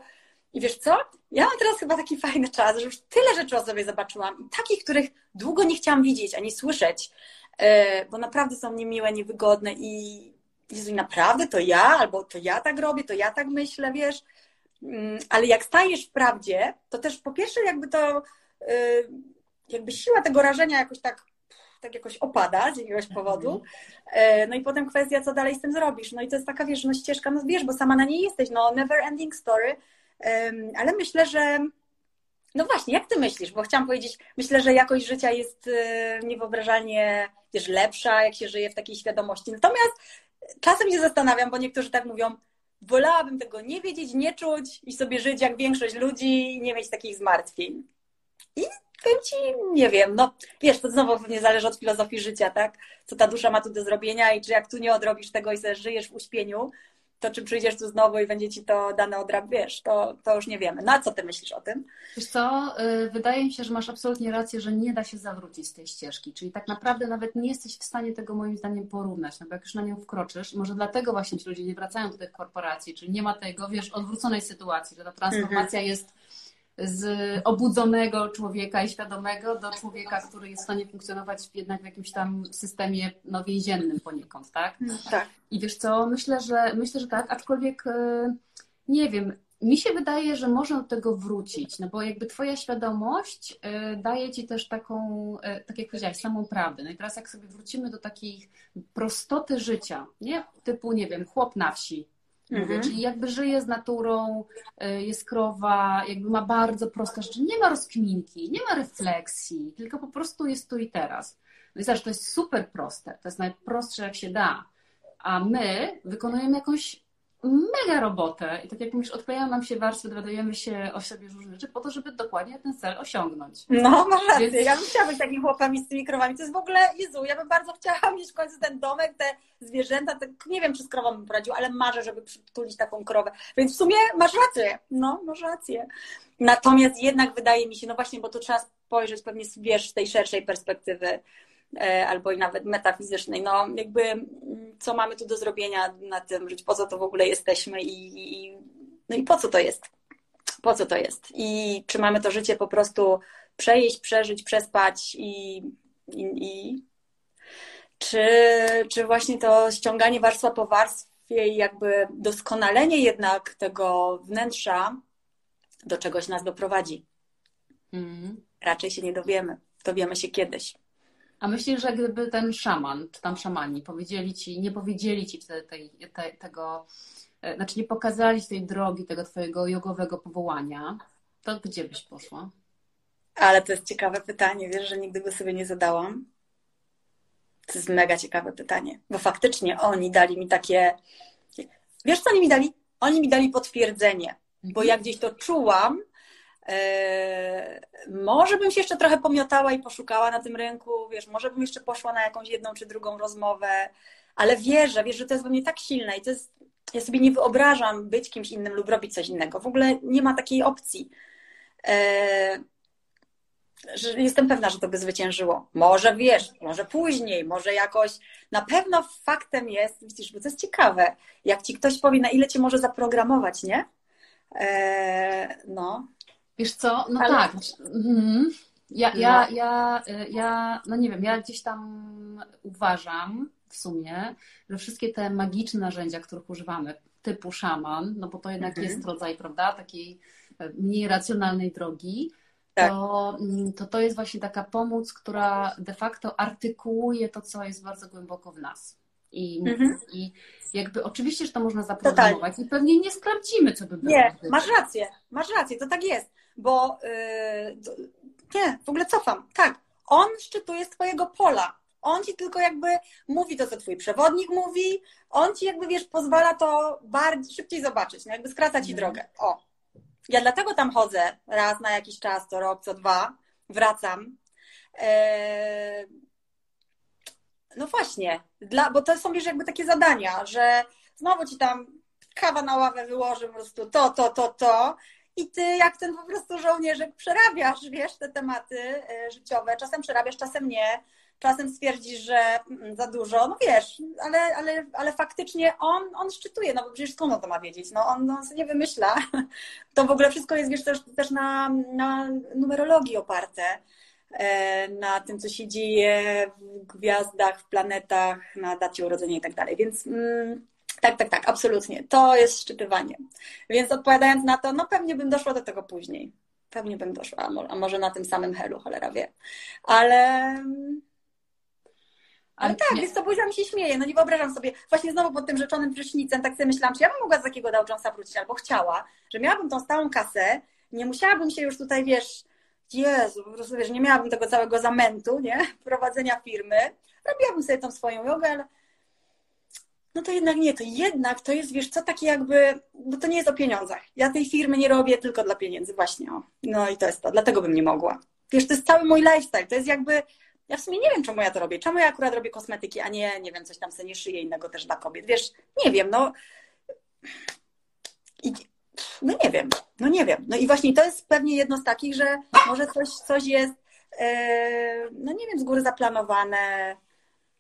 i wiesz co? Ja mam teraz chyba taki fajny czas, że już tyle rzeczy o sobie zobaczyłam i takich, których długo nie chciałam widzieć ani słyszeć, bo naprawdę są niemiłe, niewygodne i Jezu, naprawdę to ja, albo to ja tak robię, to ja tak myślę, wiesz. Mm, ale jak stajesz w prawdzie, to też po pierwsze jakby to, e, jakby siła tego rażenia jakoś tak tak jakoś opada z jakiegoś powodu. Mhm. E, no i potem kwestia, co dalej z tym zrobisz. No i to jest taka, wiesz, no ścieżka, no wiesz, bo sama na niej jesteś, no never ending story. Ale myślę, że no właśnie, jak ty myślisz? Bo chciałam powiedzieć, myślę, że jakość życia jest y, niewyobrażalnie też lepsza, jak się żyje w takiej świadomości. Natomiast czasem się zastanawiam, bo niektórzy tak mówią, wolałabym tego nie wiedzieć, nie czuć i sobie żyć jak większość ludzi i nie mieć takich zmartwień. I powiem ci, nie wiem, no wiesz, to znowu pewnie zależy od filozofii życia, tak? Co ta dusza ma tu do zrobienia i czy jak tu nie odrobisz tego i sobie żyjesz w uśpieniu, to czy przyjdziesz tu znowu i będzie ci to dane odrab, wiesz, to, to już nie wiemy. No a co ty myślisz o tym? Wiesz co, y, wydaje mi się, że masz absolutnie rację, że nie da się zawrócić z tej ścieżki, czyli tak naprawdę nawet nie jesteś w stanie tego moim zdaniem porównać, no bo jak już na nią wkroczysz, może dlatego właśnie ci ludzie nie wracają do tych korporacji, czyli nie ma tego, wiesz, odwróconej sytuacji, że ta transformacja mhm. jest z obudzonego człowieka i świadomego do człowieka, który jest w stanie funkcjonować jednak w jakimś tam systemie no, więziennym poniekąd, tak? Tak. I wiesz co, myślę, że myślę, że tak, aczkolwiek e, nie wiem, mi się wydaje, że można do tego wrócić, no bo jakby twoja świadomość e, daje ci też taką, e, tak jak powiedziałaś, samą prawdę. No i teraz jak sobie wrócimy do takiej prostoty życia, nie? Typu, nie wiem, chłop na wsi, Mówię, mhm. czyli jakby żyje z naturą, y, jest krowa, jakby ma bardzo proste rzeczy. Nie ma rozkminki, nie ma refleksji, tylko po prostu jest tu i teraz. No i zobacz, to jest super proste, to jest najprostsze jak się da. A my wykonujemy jakąś mega robotę i tak jak mówisz, odklejamy nam się warstwy, dowiadujemy się o sobie różne rzeczy po to, żeby dokładnie ten cel osiągnąć. No, masz rację. Więc... Ja bym chciała być takim chłopami z tymi krowami. To jest w ogóle, Jezu, ja bym bardzo chciała mieć w końcu ten domek, te zwierzęta, te... nie wiem, czy z krową bym poradził, ale marzę, żeby przytulić taką krowę. Więc w sumie masz rację. No, masz rację. Natomiast jednak wydaje mi się, no właśnie, bo to trzeba spojrzeć pewnie, wiesz, z tej szerszej perspektywy albo i nawet metafizycznej. No jakby mm, co mamy tu do zrobienia na tym żyć, po co to w ogóle jesteśmy i, i, no i po co to jest? Po co to jest? I czy mamy to życie po prostu przejeść, przeżyć, przespać i, i, i czy, czy właśnie to ściąganie warstwa po warstwie i jakby doskonalenie jednak tego wnętrza do czegoś nas doprowadzi. Mm. Raczej się nie dowiemy. Dowiemy się kiedyś. A myślisz, że gdyby ten szaman, czy tam szamani powiedzieli ci, nie powiedzieli ci te, te, te, tego, e, znaczy nie pokazali tej drogi, tego twojego jogowego powołania, to gdzie byś poszła? Ale to jest ciekawe pytanie, wiesz, że nigdy by sobie nie zadałam. To jest mega ciekawe pytanie, bo faktycznie oni dali mi takie. Wiesz, co oni mi dali? Oni mi dali potwierdzenie, bo ja gdzieś to czułam. Eee, może bym się jeszcze trochę pomiotała i poszukała na tym rynku, wiesz, może bym jeszcze poszła na jakąś jedną czy drugą rozmowę, ale wierzę, wiesz, że to jest we mnie tak silne i to jest, ja sobie nie wyobrażam być kimś innym lub robić coś innego. W ogóle nie ma takiej opcji. Eee, że jestem pewna, że to by zwyciężyło. Może wiesz, może później, może jakoś. Na pewno faktem jest, widzisz, bo to jest ciekawe, jak ci ktoś powie, na ile cię może zaprogramować, nie? Eee, no. Wiesz co, no Ale... tak. Mhm. Ja, ja, no. ja, ja, no nie wiem, ja gdzieś tam uważam w sumie, że wszystkie te magiczne narzędzia, których używamy, typu szaman, no bo to jednak mhm. jest rodzaj, prawda, takiej e, mniej racjonalnej drogi, tak. to, mm, to to jest właśnie taka pomoc, która de facto artykułuje to, co jest bardzo głęboko w nas. I, mhm. i jakby oczywiście, że to można zaprogramować i pewnie nie sprawdzimy, co by było. Nie, masz rację, masz rację, to tak jest, bo yy, nie, w ogóle cofam, tak, on szczytuje z twojego pola, on ci tylko jakby mówi to, co twój przewodnik mówi, on ci jakby, wiesz, pozwala to bardziej, szybciej zobaczyć, no jakby skraca ci mhm. drogę, o, ja dlatego tam chodzę raz na jakiś czas, co rok, co dwa, wracam. Eee, no właśnie, dla, bo to są wiesz jakby takie zadania, że znowu ci tam kawa na ławę wyłoży po prostu to, to, to, to i ty jak ten po prostu żołnierzek przerabiasz, wiesz, te tematy e, życiowe. Czasem przerabiasz, czasem nie czasem stwierdzisz, że mm, za dużo, no wiesz, ale, ale, ale faktycznie on, on szczytuje, no bo przecież skąd on to ma wiedzieć? No on, on sobie nie wymyśla. To w ogóle wszystko jest, wiesz, też, też na, na numerologii oparte, e, na tym, co się dzieje w gwiazdach, w planetach, na dacie urodzenia i tak dalej. Więc mm, tak, tak, tak, absolutnie. To jest szczytywanie. Więc odpowiadając na to, no pewnie bym doszła do tego później. Pewnie bym doszła, a może na tym samym helu, cholera wie. Ale ale tak, nie. więc to mi się śmieje. No nie wyobrażam sobie, właśnie znowu pod tym rzeczonym prysznicem, tak sobie myślałam, czy ja bym mogła z takiego Dow Jonesa wrócić, albo chciała, że miałabym tą stałą kasę, nie musiałabym się już tutaj, wiesz, Jezu, po prostu wiesz, nie miałabym tego całego zamętu, nie? Prowadzenia firmy. Robiłabym sobie tą swoją jogę, ale no to jednak nie, to jednak to jest, wiesz, co takie jakby, bo to nie jest o pieniądzach. Ja tej firmy nie robię tylko dla pieniędzy, właśnie. O. No i to jest to, dlatego bym nie mogła. Wiesz, to jest cały mój lifestyle, to jest jakby ja w sumie nie wiem, czemu ja to robię. Czemu ja akurat robię kosmetyki, a nie, nie wiem, coś tam sobie nie szyję innego też dla kobiet. Wiesz, nie wiem, no. I, no nie wiem, no nie wiem. No i właśnie to jest pewnie jedno z takich, że może coś, coś jest, yy, no nie wiem, z góry zaplanowane.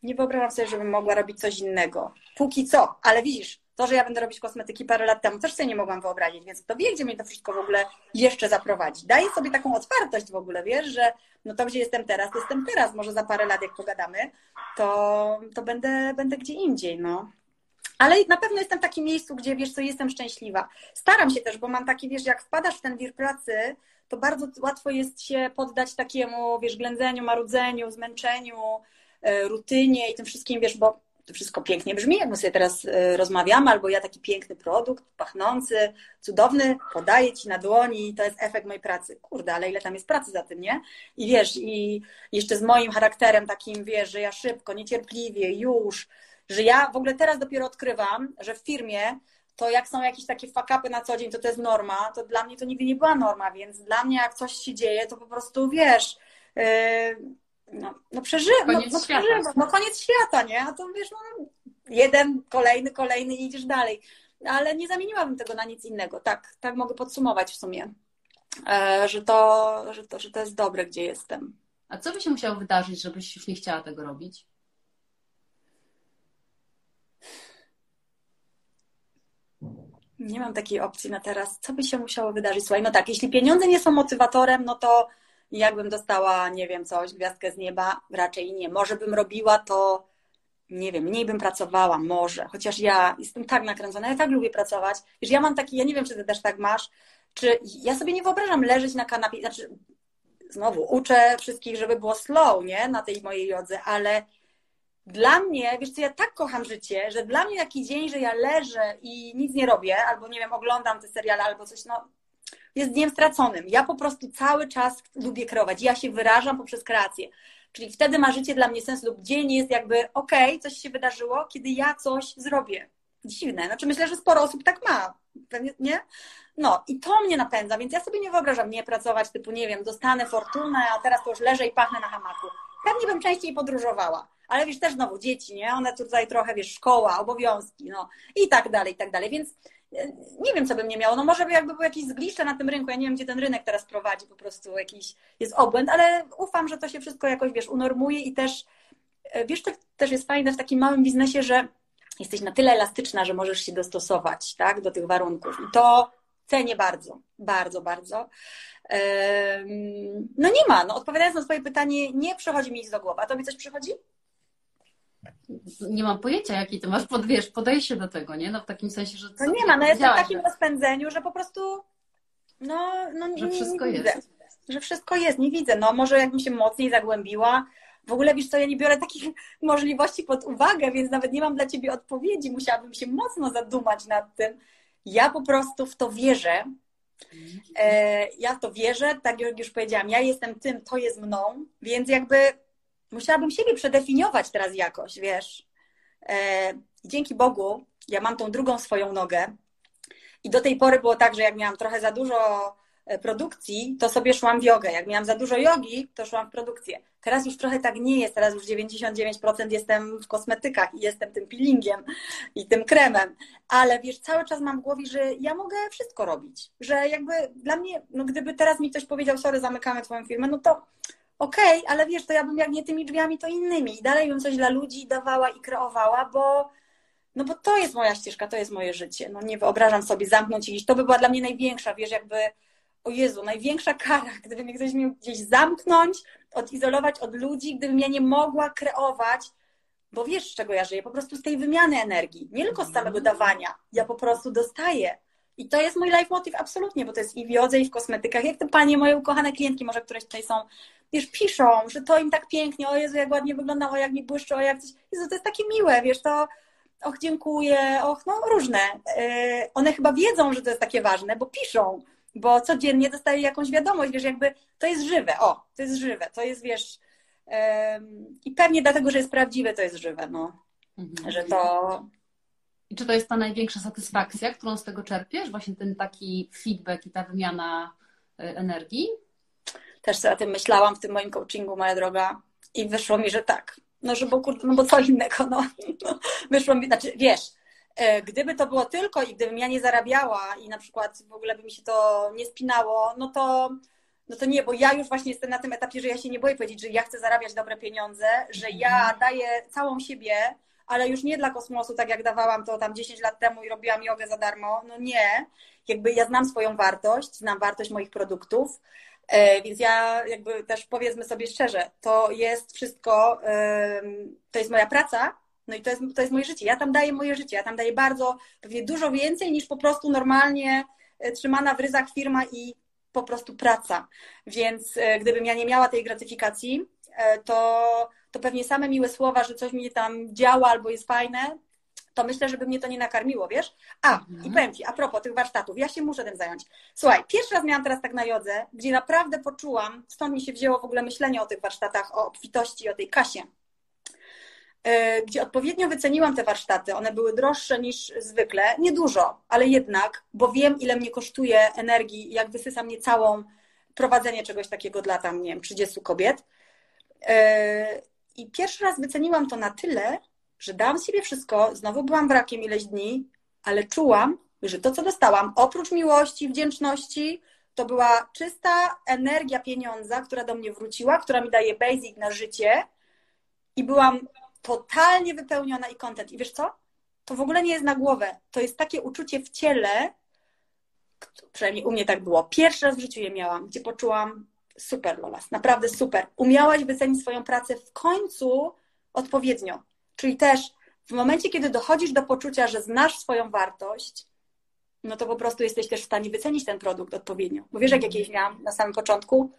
Nie wyobrażam sobie, żebym mogła robić coś innego. Póki co, ale widzisz, to, że ja będę robić kosmetyki parę lat temu, też sobie nie mogłam wyobrazić, więc kto wie, gdzie mnie to wszystko w ogóle jeszcze zaprowadzi. Daję sobie taką otwartość w ogóle, wiesz, że no to, gdzie jestem teraz, to jestem teraz. Może za parę lat, jak pogadamy, to, to będę, będę gdzie indziej, no. Ale na pewno jestem w takim miejscu, gdzie wiesz co, jestem szczęśliwa. Staram się też, bo mam taki, wiesz, jak wpadasz w ten wir pracy, to bardzo łatwo jest się poddać takiemu, wiesz, ględzeniu, marudzeniu, zmęczeniu, rutynie i tym wszystkim, wiesz, bo to wszystko pięknie brzmi, jak my sobie teraz e, rozmawiamy, albo ja taki piękny produkt, pachnący, cudowny, podaję Ci na dłoni i to jest efekt mojej pracy. Kurde, ale ile tam jest pracy za tym, nie? I wiesz, i jeszcze z moim charakterem takim, wiesz, że ja szybko, niecierpliwie, już, że ja w ogóle teraz dopiero odkrywam, że w firmie to jak są jakieś takie fakapy na co dzień, to to jest norma, to dla mnie to nigdy nie była norma, więc dla mnie jak coś się dzieje, to po prostu, wiesz... Yy, no, no przeżywam, no, no, przeżywam, no koniec świata, nie? A to wiesz, no jeden, kolejny, kolejny i idziesz dalej. Ale nie zamieniłabym tego na nic innego. Tak, tak mogę podsumować w sumie, e, że to, że to, że to jest dobre, gdzie jestem. A co by się musiało wydarzyć, żebyś już nie chciała tego robić? Nie mam takiej opcji na teraz. Co by się musiało wydarzyć? Słuchaj, no tak, jeśli pieniądze nie są motywatorem, no to i jakbym dostała, nie wiem, coś, gwiazdkę z nieba, raczej nie. Może bym robiła to, nie wiem, mniej bym pracowała, może. Chociaż ja jestem tak nakręcona, ja tak lubię pracować. Wiesz, ja mam taki, ja nie wiem, czy ty też tak masz, czy ja sobie nie wyobrażam leżeć na kanapie, znaczy znowu uczę wszystkich, żeby było slow, nie, na tej mojej jodze, ale dla mnie, wiesz co, ja tak kocham życie, że dla mnie taki dzień, że ja leżę i nic nie robię, albo nie wiem, oglądam te seriale, albo coś, no jest dniem straconym. Ja po prostu cały czas lubię kreować. Ja się wyrażam poprzez kreację. Czyli wtedy ma życie dla mnie sens lub dzień jest jakby okej, okay, coś się wydarzyło, kiedy ja coś zrobię. Dziwne. Znaczy myślę, że sporo osób tak ma. Pewnie, nie? No i to mnie napędza, więc ja sobie nie wyobrażam nie pracować typu, nie wiem, dostanę fortunę, a teraz to już leżę i pachnę na hamaku. Pewnie bym częściej podróżowała. Ale wiesz, też znowu dzieci, nie? One tutaj trochę, wiesz, szkoła, obowiązki, no i tak dalej, i tak dalej. Więc nie wiem, co bym nie miało. No może by jakby był jakiś zgliszcze na tym rynku. Ja nie wiem, gdzie ten rynek teraz prowadzi, po prostu jakiś jest obłęd, ale ufam, że to się wszystko jakoś, wiesz, unormuje i też, e, wiesz, to też jest fajne w takim małym biznesie, że jesteś na tyle elastyczna, że możesz się dostosować, tak, do tych warunków. I to cenię bardzo, bardzo, bardzo. No nie ma, no odpowiadając na Twoje pytanie, nie przychodzi mi nic do głowy. A Tobie coś przychodzi? Nie mam pojęcia, jaki ty masz pod, wiesz, podejście do tego, nie? No w takim sensie, że... No nie ma, no jestem w takim że... rozpędzeniu, że po prostu no, no że nie, wszystko nie jest. Że wszystko jest, nie widzę. No może jakbym się mocniej zagłębiła, w ogóle wiesz co, ja nie biorę takich możliwości pod uwagę, więc nawet nie mam dla ciebie odpowiedzi. Musiałabym się mocno zadumać nad tym. Ja po prostu w to wierzę. E, ja w to wierzę, tak jak już powiedziałam, ja jestem tym, to jest mną, więc jakby musiałabym siebie przedefiniować teraz jakoś, wiesz. E, dzięki Bogu ja mam tą drugą swoją nogę. I do tej pory było tak, że jak miałam trochę za dużo e, produkcji, to sobie szłam w jogę. Jak miałam za dużo jogi, to szłam w produkcję. Teraz już trochę tak nie jest. Teraz już 99% jestem w kosmetykach i jestem tym peelingiem i tym kremem. Ale wiesz, cały czas mam w głowie, że ja mogę wszystko robić. Że jakby dla mnie, no gdyby teraz mi ktoś powiedział, sorry, zamykamy twoją firmę, no to okej, okay, ale wiesz, to ja bym jak nie tymi drzwiami, to innymi. I dalej bym coś dla ludzi dawała i kreowała, bo no bo to jest moja ścieżka, to jest moje życie. No nie wyobrażam sobie zamknąć i To by była dla mnie największa, wiesz, jakby, o Jezu, największa kara, gdyby mnie ktoś miał gdzieś zamknąć, odizolować od ludzi, gdybym ja nie mogła kreować, bo wiesz, z czego ja żyję, po prostu z tej wymiany energii, nie tylko z samego dawania, ja po prostu dostaję. I to jest mój life motive absolutnie, bo to jest i w jodze, i w kosmetykach. Jak te panie, moje ukochane klientki, może które tutaj są, wiesz, piszą, że to im tak pięknie, o Jezu, jak ładnie wygląda, o jak mi błyszczy, o jak coś. Jezu, to jest takie miłe, wiesz, to och, dziękuję, och, no różne. Yy, one chyba wiedzą, że to jest takie ważne, bo piszą, bo codziennie dostaję jakąś wiadomość, wiesz, jakby to jest żywe, o, to jest żywe, to jest, wiesz, yy, i pewnie dlatego, że jest prawdziwe, to jest żywe, no, mhm. że to... I czy to jest ta największa satysfakcja, którą z tego czerpiesz? Właśnie ten taki feedback i ta wymiana y, energii? Też sobie o tym myślałam w tym moim coachingu, moja droga, i wyszło mi, że tak. No, że bo, no bo co innego, no. Wyszło mi, znaczy, wiesz, e, gdyby to było tylko i gdybym ja nie zarabiała i na przykład w ogóle by mi się to nie spinało, no to, no to nie, bo ja już właśnie jestem na tym etapie, że ja się nie boję powiedzieć, że ja chcę zarabiać dobre pieniądze, że ja mhm. daję całą siebie, ale już nie dla kosmosu, tak jak dawałam to tam 10 lat temu i robiłam jogę za darmo. No nie. Jakby ja znam swoją wartość, znam wartość moich produktów, więc ja jakby też powiedzmy sobie szczerze, to jest wszystko, to jest moja praca, no i to jest, to jest moje życie. Ja tam daję moje życie, ja tam daję bardzo, pewnie dużo więcej niż po prostu normalnie e, trzymana w ryzach firma i po prostu praca. Więc e, gdybym ja nie miała tej gratyfikacji, to, to pewnie same miłe słowa, że coś mi tam działa albo jest fajne, to myślę, żeby mnie to nie nakarmiło, wiesz? A, mhm. i powiem Ci, a propos tych warsztatów, ja się muszę tym zająć. Słuchaj, pierwszy raz miałam teraz tak na jodze, gdzie naprawdę poczułam, stąd mi się wzięło w ogóle myślenie o tych warsztatach, o obfitości, o tej kasie, e, gdzie odpowiednio wyceniłam te warsztaty. One były droższe niż zwykle, niedużo, ale jednak, bo wiem, ile mnie kosztuje energii, jak wysysa mnie całą prowadzenie czegoś takiego dla tam, nie wiem, 30 kobiet. E, I pierwszy raz wyceniłam to na tyle, że dałam z siebie wszystko, znowu byłam wrakiem ileś dni, ale czułam, że to, co dostałam, oprócz miłości, wdzięczności, to była czysta energia pieniądza, która do mnie wróciła, która mi daje basic na życie i byłam totalnie wypełniona i content. I wiesz co? To w ogóle nie jest na głowę. To jest takie uczucie w ciele, przynajmniej u mnie tak było. Pierwszy raz w życiu je miałam, gdzie poczułam super, Lolas, naprawdę super. Umiałaś wycenić swoją pracę w końcu odpowiednio. Czyli też w momencie, kiedy dochodzisz do poczucia, że znasz swoją wartość, no to po prostu jesteś też w stanie wycenić ten produkt odpowiednio. Bo wiesz, jak jakieś miałam na samym początku?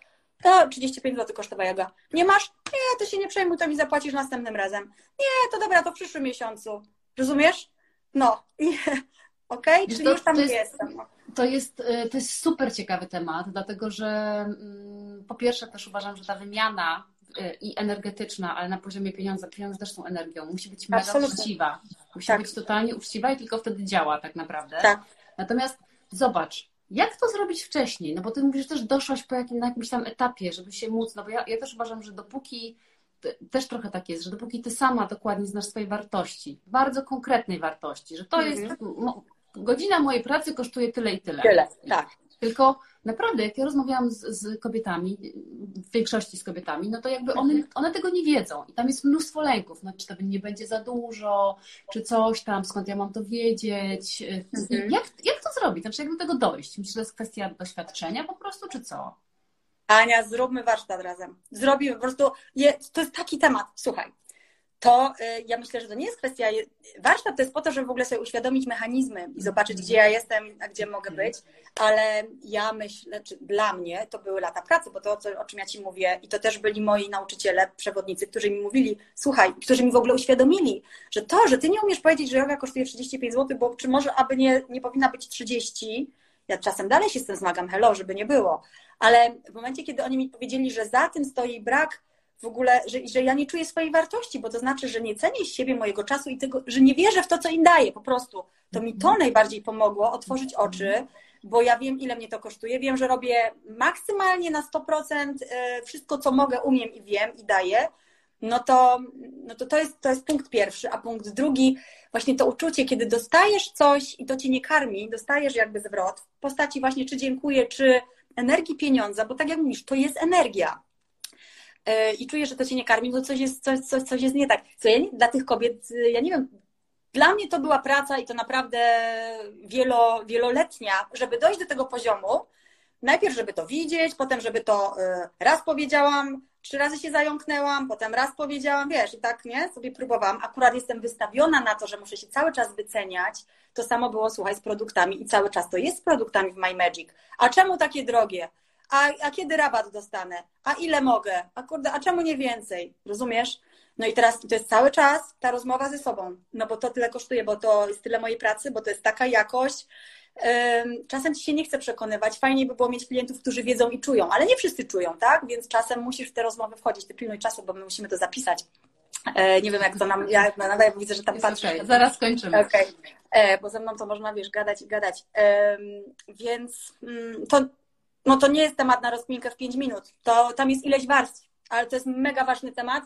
To 35 zł kosztowała joga. Nie masz? Nie, to się nie przejmuj, to mi zapłacisz następnym razem. Nie, to dobra, to w przyszłym miesiącu. Rozumiesz? No. I ok? Czyli to, już tam jest, jestem. No. To jest, y, to jest super ciekawy temat, dlatego że mm, po pierwsze też uważam, że ta wymiana i energetyczna, ale na poziomie pieniądza, pieniądze też są energią, musi być mega Absolutnie. uczciwa. Musi tak. być totalnie uczciwa i tylko wtedy działa tak naprawdę. Tak. Natomiast zobacz, jak to zrobić wcześniej? No bo ty mówisz, że też doszłaś po jakim, na jakimś tam etapie, żeby się móc, no bo ja, ja też uważam, że dopóki też trochę tak jest, że dopóki ty sama dokładnie znasz swoje wartości, bardzo konkretnej wartości, że to mm -hmm. jest no, godzina mojej pracy kosztuje tyle i tyle. Tyle, tak. Tylko naprawdę, jak ja rozmawiałam z, z, kobietami, w większości z kobietami, no to jakby one, mhm. one tego nie wiedzą. I tam jest mnóstwo lęków. No, czy to nie będzie za dużo, czy coś tam, skąd ja mam to wiedzieć. Mhm. Jak, jak to zrobić? Znaczy, jak do tego dojść? Myślę, że to jest kwestia doświadczenia po prostu, czy co? Ania, zróbmy warsztat razem. Zrobimy po prostu. Je, to jest taki temat. Słuchaj, to y, ja myślę, że to nie jest kwestia. Warsztat to jest po to, żeby w ogóle sobie uświadomić mechanizmy i zobaczyć, gdzie ja jestem, a gdzie mogę być, ale ja myślę, czy dla mnie to były lata pracy, bo to, o czym ja Ci mówię, i to też byli moi nauczyciele, przewodnicy, którzy mi mówili, słuchaj, którzy mi w ogóle uświadomili, że to, że Ty nie umiesz powiedzieć, że yoga kosztuje 35 zł, bo czy może aby nie, nie powinna być 30, ja czasem dalej się z tym zmagam, hello, żeby nie było, ale w momencie, kiedy oni mi powiedzieli, że za tym stoi brak w ogóle, że, że ja nie czuję swojej wartości, bo to znaczy, że nie cenię siebie, mojego czasu i tego, że nie wierzę w to, co im daję po prostu. To mi to najbardziej pomogło, otworzyć oczy, bo ja wiem, ile mnie to kosztuje. Wiem, że robię maksymalnie na 100% e, wszystko, co mogę, umiem i wiem i daję. No to, no to, to, jest, to jest punkt pierwszy. A punkt drugi, właśnie to uczucie, kiedy dostajesz coś i to cię nie karmi, dostajesz jakby zwrot w postaci właśnie czy dziękuję, czy energii pieniądza, bo tak jak mówisz, to jest energia. E, i czuję, że to cię nie karmi, to coś jest, coś, coś, coś jest nie tak. Co ja dla tych kobiet, ja nie wiem, dla mnie to była praca i to naprawdę wielo, wieloletnia, żeby dojść do tego poziomu. Najpierw, żeby to widzieć, potem, żeby to y, raz powiedziałam, trzy razy się zająknęłam, potem raz powiedziałam, wiesz, i tak, nie, sobie próbowałam. Akurat jestem wystawiona na to, że muszę się cały czas wyceniać. To samo było, słuchaj, z produktami i cały czas to jest z produktami w My Magic. A czemu takie drogie? A, a kiedy rabat dostanę? A ile mogę? A kurde, a czemu nie więcej? Rozumiesz? No i teraz to jest cały czas ta rozmowa ze sobą, no bo to tyle kosztuje, bo to jest tyle mojej pracy, bo to jest taka jakość. Czasem ci się nie chce przekonywać. Fajniej by było mieć klientów, którzy wiedzą i czują, ale nie wszyscy czują, tak? Więc czasem musisz w te rozmowy wchodzić. Ty pilnuj czasu, bo my musimy to zapisać. E, nie wiem, jak to nam. Ja nadaję, bo widzę, że tam patrzę. Okay. Zaraz kończymy. Okay. E, bo ze mną to można, wiesz, gadać i gadać. Więc mm, to no to nie jest temat na rozkminkę w 5 minut. To tam jest ileś warstw, ale to jest mega ważny temat.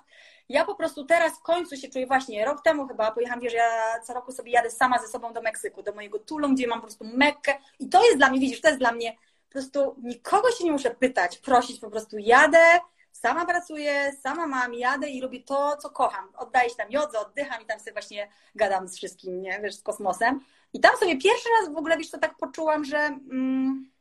Ja po prostu teraz w końcu się czuję właśnie, rok temu chyba pojechałam, wiesz, ja co roku sobie jadę sama ze sobą do Meksyku, do mojego Tulum, gdzie mam po prostu Mekkę i to jest dla mnie, widzisz, to jest dla mnie po prostu nikogo się nie muszę pytać, prosić, po prostu jadę, sama pracuję, sama mam, jadę i robię to, co kocham. Oddaję się tam jodze, oddycham i tam sobie właśnie gadam z wszystkim, nie, wiesz, z kosmosem. I tam sobie pierwszy raz w ogóle, wiesz, to tak poczułam, że... Mm,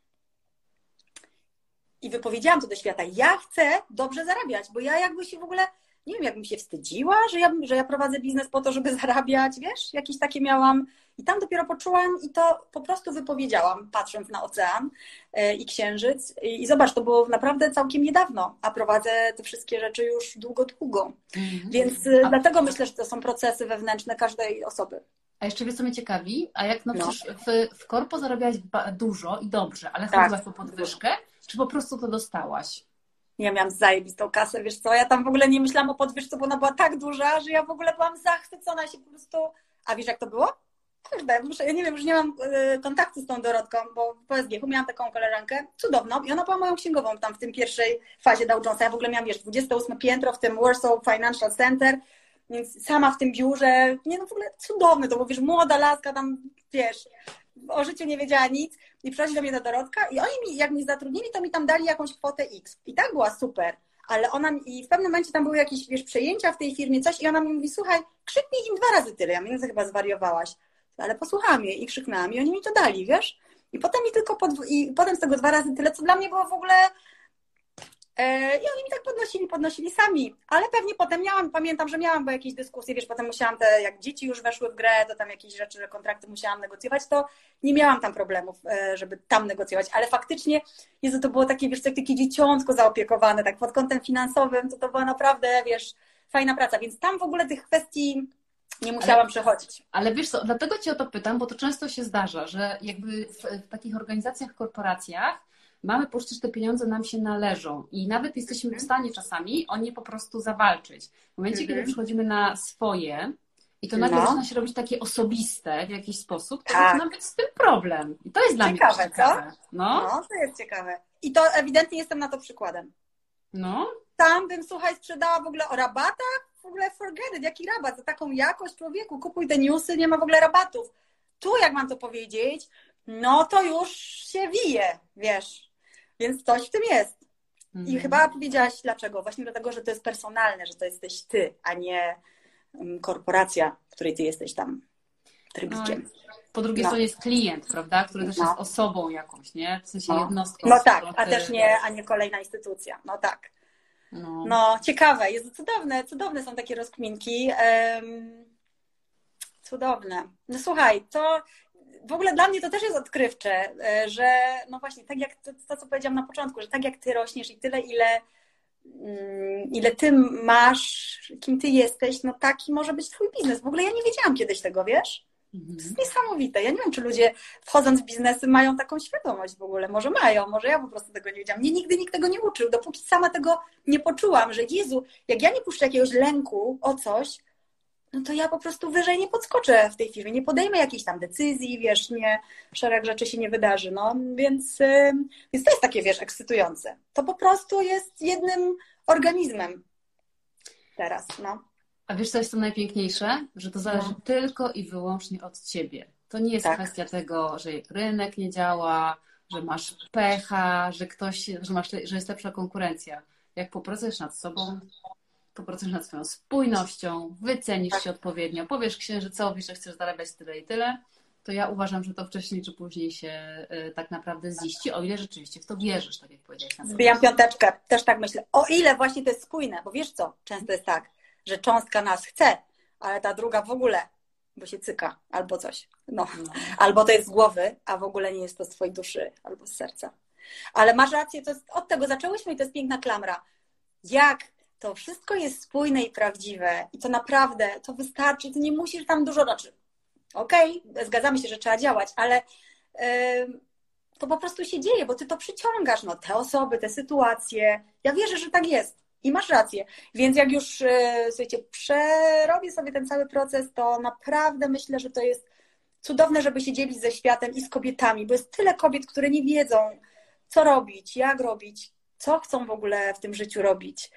i wypowiedziałam to do świata. Ja chcę dobrze zarabiać, bo ja jakby się w ogóle, nie wiem, jakbym się wstydziła, że ja, że ja prowadzę biznes po to, żeby zarabiać, wiesz, jakieś takie miałam. I tam dopiero poczułam i to po prostu wypowiedziałam, patrząc na ocean e, i księżyc. I, zobacz, to było naprawdę całkiem niedawno, a prowadzę te wszystkie rzeczy już długo, długo. Mhm. Więc e, a... dlatego myślę, że to są procesy wewnętrzne każdej osoby. A jeszcze wiesz, co mnie ciekawi? A jak no, no. w, w korpo zarabiałaś dużo i dobrze, ale tak. chodziłaś po podwyżkę, czy po prostu to dostałaś? Ja miałam zajebistą kasę, wiesz co, ja tam w ogóle nie myślałam o podwyżce, bo ona była tak duża, że ja w ogóle byłam zachwycona się po prostu... A wiesz, jak to było? Kurde, muszę, ja nie wiem, już nie mam y, kontaktu z tą Dorotką, bo w PSG miałam taką koleżankę cudowną i ona była moją księgową tam w tym pierwszej fazie Dow Jonesa. Ja w ogóle miałam, wiesz, 28 piętro w tym Warsaw Financial Center, więc sama w tym biurze, nie no w ogóle cudowne to, bo wiesz, młoda laska tam, wiesz, o życiu nie wiedziała nic i przychodzi do mnie ta Dorotka i oni mi, jak mnie zatrudnili, to mi tam dali jakąś kwotę X. I tak była super. Ale ona i w pewnym momencie tam były jakieś, wiesz, przejęcia w tej firmie, coś i ona mi mówi, słuchaj, krzyknij im dwa razy tyle. Ja mówię, no chyba zwariowałaś. Ale posłuchałam jej i krzyknęłam i oni mi to dali, wiesz? I potem mi tylko, podw- i potem z tego dwa razy tyle, co dla mnie było w ogóle I oni mi tak podnosili, podnosili sami, ale pewnie potem miałam, pamiętam, że miałam bo jakieś dyskusje, wiesz, potem musiałam te, jak dzieci już weszły w grę, to tam jakieś rzeczy, że kontrakty musiałam negocjować, to nie miałam tam problemów, e, żeby tam negocjować, ale faktycznie, Jezu, to było takie, wiesz, takie dzieciątko zaopiekowane, tak pod kątem finansowym, to to była naprawdę, wiesz, fajna praca, więc tam w ogóle tych kwestii nie musiałam ale, przechodzić. Ale wiesz co, dlatego Cię o to pytam, bo to często się zdarza, że jakby w, w takich organizacjach, korporacjach mamy poczucie, że te pieniądze nam się należą i nawet jesteśmy w stanie czasami o nie po prostu zawalczyć. W momencie, kiedy mhm. przychodzimy na swoje i to nagle no. zaczyna się robić takie osobiste w jakiś sposób, to tak. zaczyna być z tym problem. I to jest dla ciekawe, mnie ciekawe. Co? No. no, to jest ciekawe. I to ewidentnie jestem na to przykładem. No. Tam bym, słuchaj, sprzedała w ogóle o rabatach, w ogóle forget it, jaki rabat, za taką jakość człowieku, kupuj te newsy, nie ma w ogóle rabatów. Tu, jak mam to powiedzieć, no to już się wije, wiesz, więc coś w tym jest. I mhm. chyba powiedziałaś dlaczego? Właśnie dlatego, że to jest personalne, że to jesteś ty, a nie mm, korporacja, w której ty jesteś tam trybikiem. No, po drugiej no. stronie jest klient, prawda, który też no. jest osobą jakąś, nie? W sensie no. jednostką. No tak, a też nie, a nie kolejna instytucja. No tak. No. no, ciekawe, jest cudowne, cudowne są takie rozkminki. Um, cudowne. No słuchaj, to w ogóle dla mnie to też jest odkrywcze, e, że no właśnie, tak jak to, to, co powiedziałam na początku, że tak jak ty rośniesz i tyle, ile, mm, ile ty masz, kim ty jesteś, no taki może być twój biznes. W ogóle ja nie wiedziałam kiedyś tego, wiesz? To jest niesamowite. Ja nie wiem, czy ludzie wchodząc w biznesy mają taką świadomość w ogóle. Może mają, może ja po prostu tego nie wiedziałam. Mnie nigdy nikt tego nie uczył, dopóki sama tego nie poczułam, że Jezu, jak ja nie puszczę jakiegoś lęku o coś, no to ja po prostu wyżej nie podskoczę w tej firmie, nie podejmę jakiejś tam decyzji, wiesz, nie, szereg rzeczy się nie wydarzy, no, więc, więc to jest takie, wiesz, ekscytujące. To po prostu jest jednym organizmem teraz, no. A wiesz, co jest to najpiękniejsze? Że to zależy no. tylko i wyłącznie od ciebie. To nie jest tak. kwestia tego, że rynek nie działa, że masz pecha, że ktoś, że, masz, że jest lepsza konkurencja. Jak popracujesz nad sobą, popracujesz nad swoją spójnością, wycenisz tak. się odpowiednio, powiesz księżycowi, że chcesz zarabiać tyle i tyle, to ja uważam, że to wcześniej czy później się y, tak naprawdę ziści, o ile rzeczywiście w to wierzysz, tak jak powiedziałeś. Zbijam piąteczkę, też tak myślę. O ile właśnie to jest spójne, bo wiesz co, często jest tak, że cząstka nas chce, ale ta druga w ogóle, bo się cyka albo coś. No. no. Albo to jest z głowy, a w ogóle nie jest to z twojej duszy albo z serca. Ale masz rację, to jest, od tego zaczęłyśmy i to jest piękna klamra. Jak to wszystko jest spójne i prawdziwe i to naprawdę, to wystarczy, ty nie musisz tam dużo, znaczy, okej, okay, zgadzamy się, że trzeba działać, ale yy, to po prostu się dzieje, bo ty to przyciągasz, no, te osoby, te sytuacje. Ja wierzę, że tak jest. I masz rację. Więc jak już, e, słuchajcie, przerobię sobie ten cały proces, to naprawdę myślę, że to jest cudowne, żeby się dzielić ze światem i z kobietami, bo jest tyle kobiet, które nie wiedzą, co robić, jak robić, co chcą w ogóle w tym życiu robić.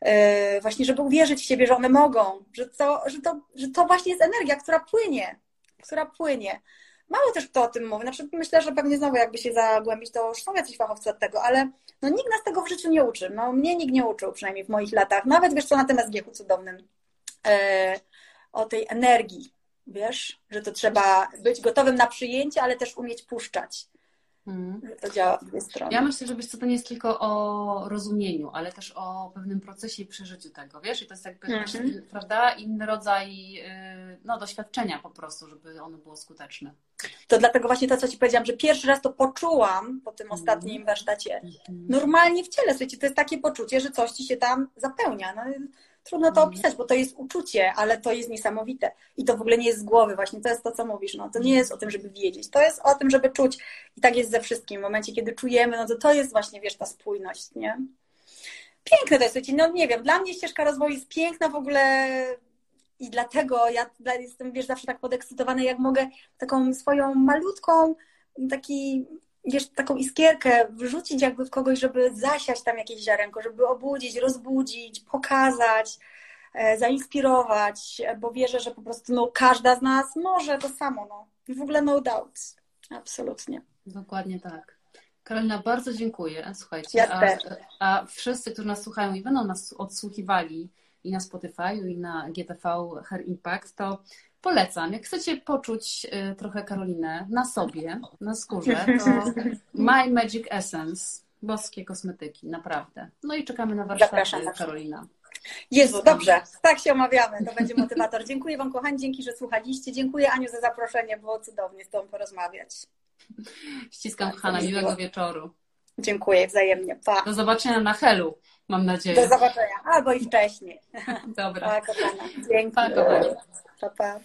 E, właśnie, żeby uwierzyć w siebie, że one mogą, że to, że to, że to właśnie jest energia, która płynie, która płynie. Mało też kto o tym mówi. Na przykład myślę, że pewnie znowu jakby się zagłębić, to już są jacyś fachowcy od tego, ale no nikt nas tego w życiu nie uczy. No mnie nikt nie uczył, przynajmniej w moich latach. Nawet wiesz co, na tym SGH cudownym e, o tej energii, wiesz, że to trzeba być gotowym na przyjęcie, ale też umieć puszczać. Hmm. To działa w dwie strony. Ja myślę, że wiesz co, to nie jest tylko o rozumieniu, ale też o pewnym procesie i przeżyciu tego, wiesz? I to jest jakby, hmm. prawda, inny rodzaj y, no, doświadczenia po prostu, żeby ono było skuteczne. To dlatego właśnie to, co Ci powiedziałam, że pierwszy raz to poczułam po tym mhm. ostatnim warsztacie. Mhm. Normalnie w ciele, słuchajcie, to jest takie poczucie, że coś Ci się tam zapełnia. No, trudno to mhm. opisać, bo to jest uczucie, ale to jest niesamowite. I to w ogóle nie jest z głowy, właśnie to jest to, co mówisz. No, to nie jest o tym, żeby wiedzieć, to jest o tym, żeby czuć. I tak jest ze wszystkim. W momencie, kiedy czujemy, no to to jest właśnie, wiesz, ta spójność, nie? Piękne to jest, no nie wiem, dla mnie ścieżka rozwoju jest piękna w ogóle i dlatego ja jestem, wiesz, zawsze tak podekscytowana, jak mogę taką swoją malutką, taki wiesz, taką iskierkę wrzucić jakby w kogoś, żeby zasiać tam jakieś ziarenko, żeby obudzić, rozbudzić, pokazać, e, zainspirować, bo wierzę, że po prostu no, każda z nas może to samo. No. W ogóle no doubt. Absolutnie. Dokładnie tak. Karolina, bardzo dziękuję. Słuchajcie, ja a, a, wszyscy, którzy nas słuchają i będą nas odsłuchiwali i na Spotify, i na GTV Her Impact, to polecam. Jak chcecie poczuć y, trochę Karolinę na sobie, na skórze, to My Magic Essence, boskie kosmetyki, naprawdę. No i czekamy na warsztaty Karolina. Jest, dobrze. Tak się omawiamy. To będzie motywator. Dziękuję Wam, kochani, dzięki, że słuchaliście. Dziękuję Aniu za zaproszenie. Było cudownie z Tobą porozmawiać. Ściskam, tak, Hanna. Miłego wieczoru. Dziękuję wzajemnie. Pa. Do zobaczenia na Helu. mam nadzieję. Do zobaczenia, albo i wcześniej. Dobra. Pa, kochana. Dzięki. Pa, kochani. Pa, pa.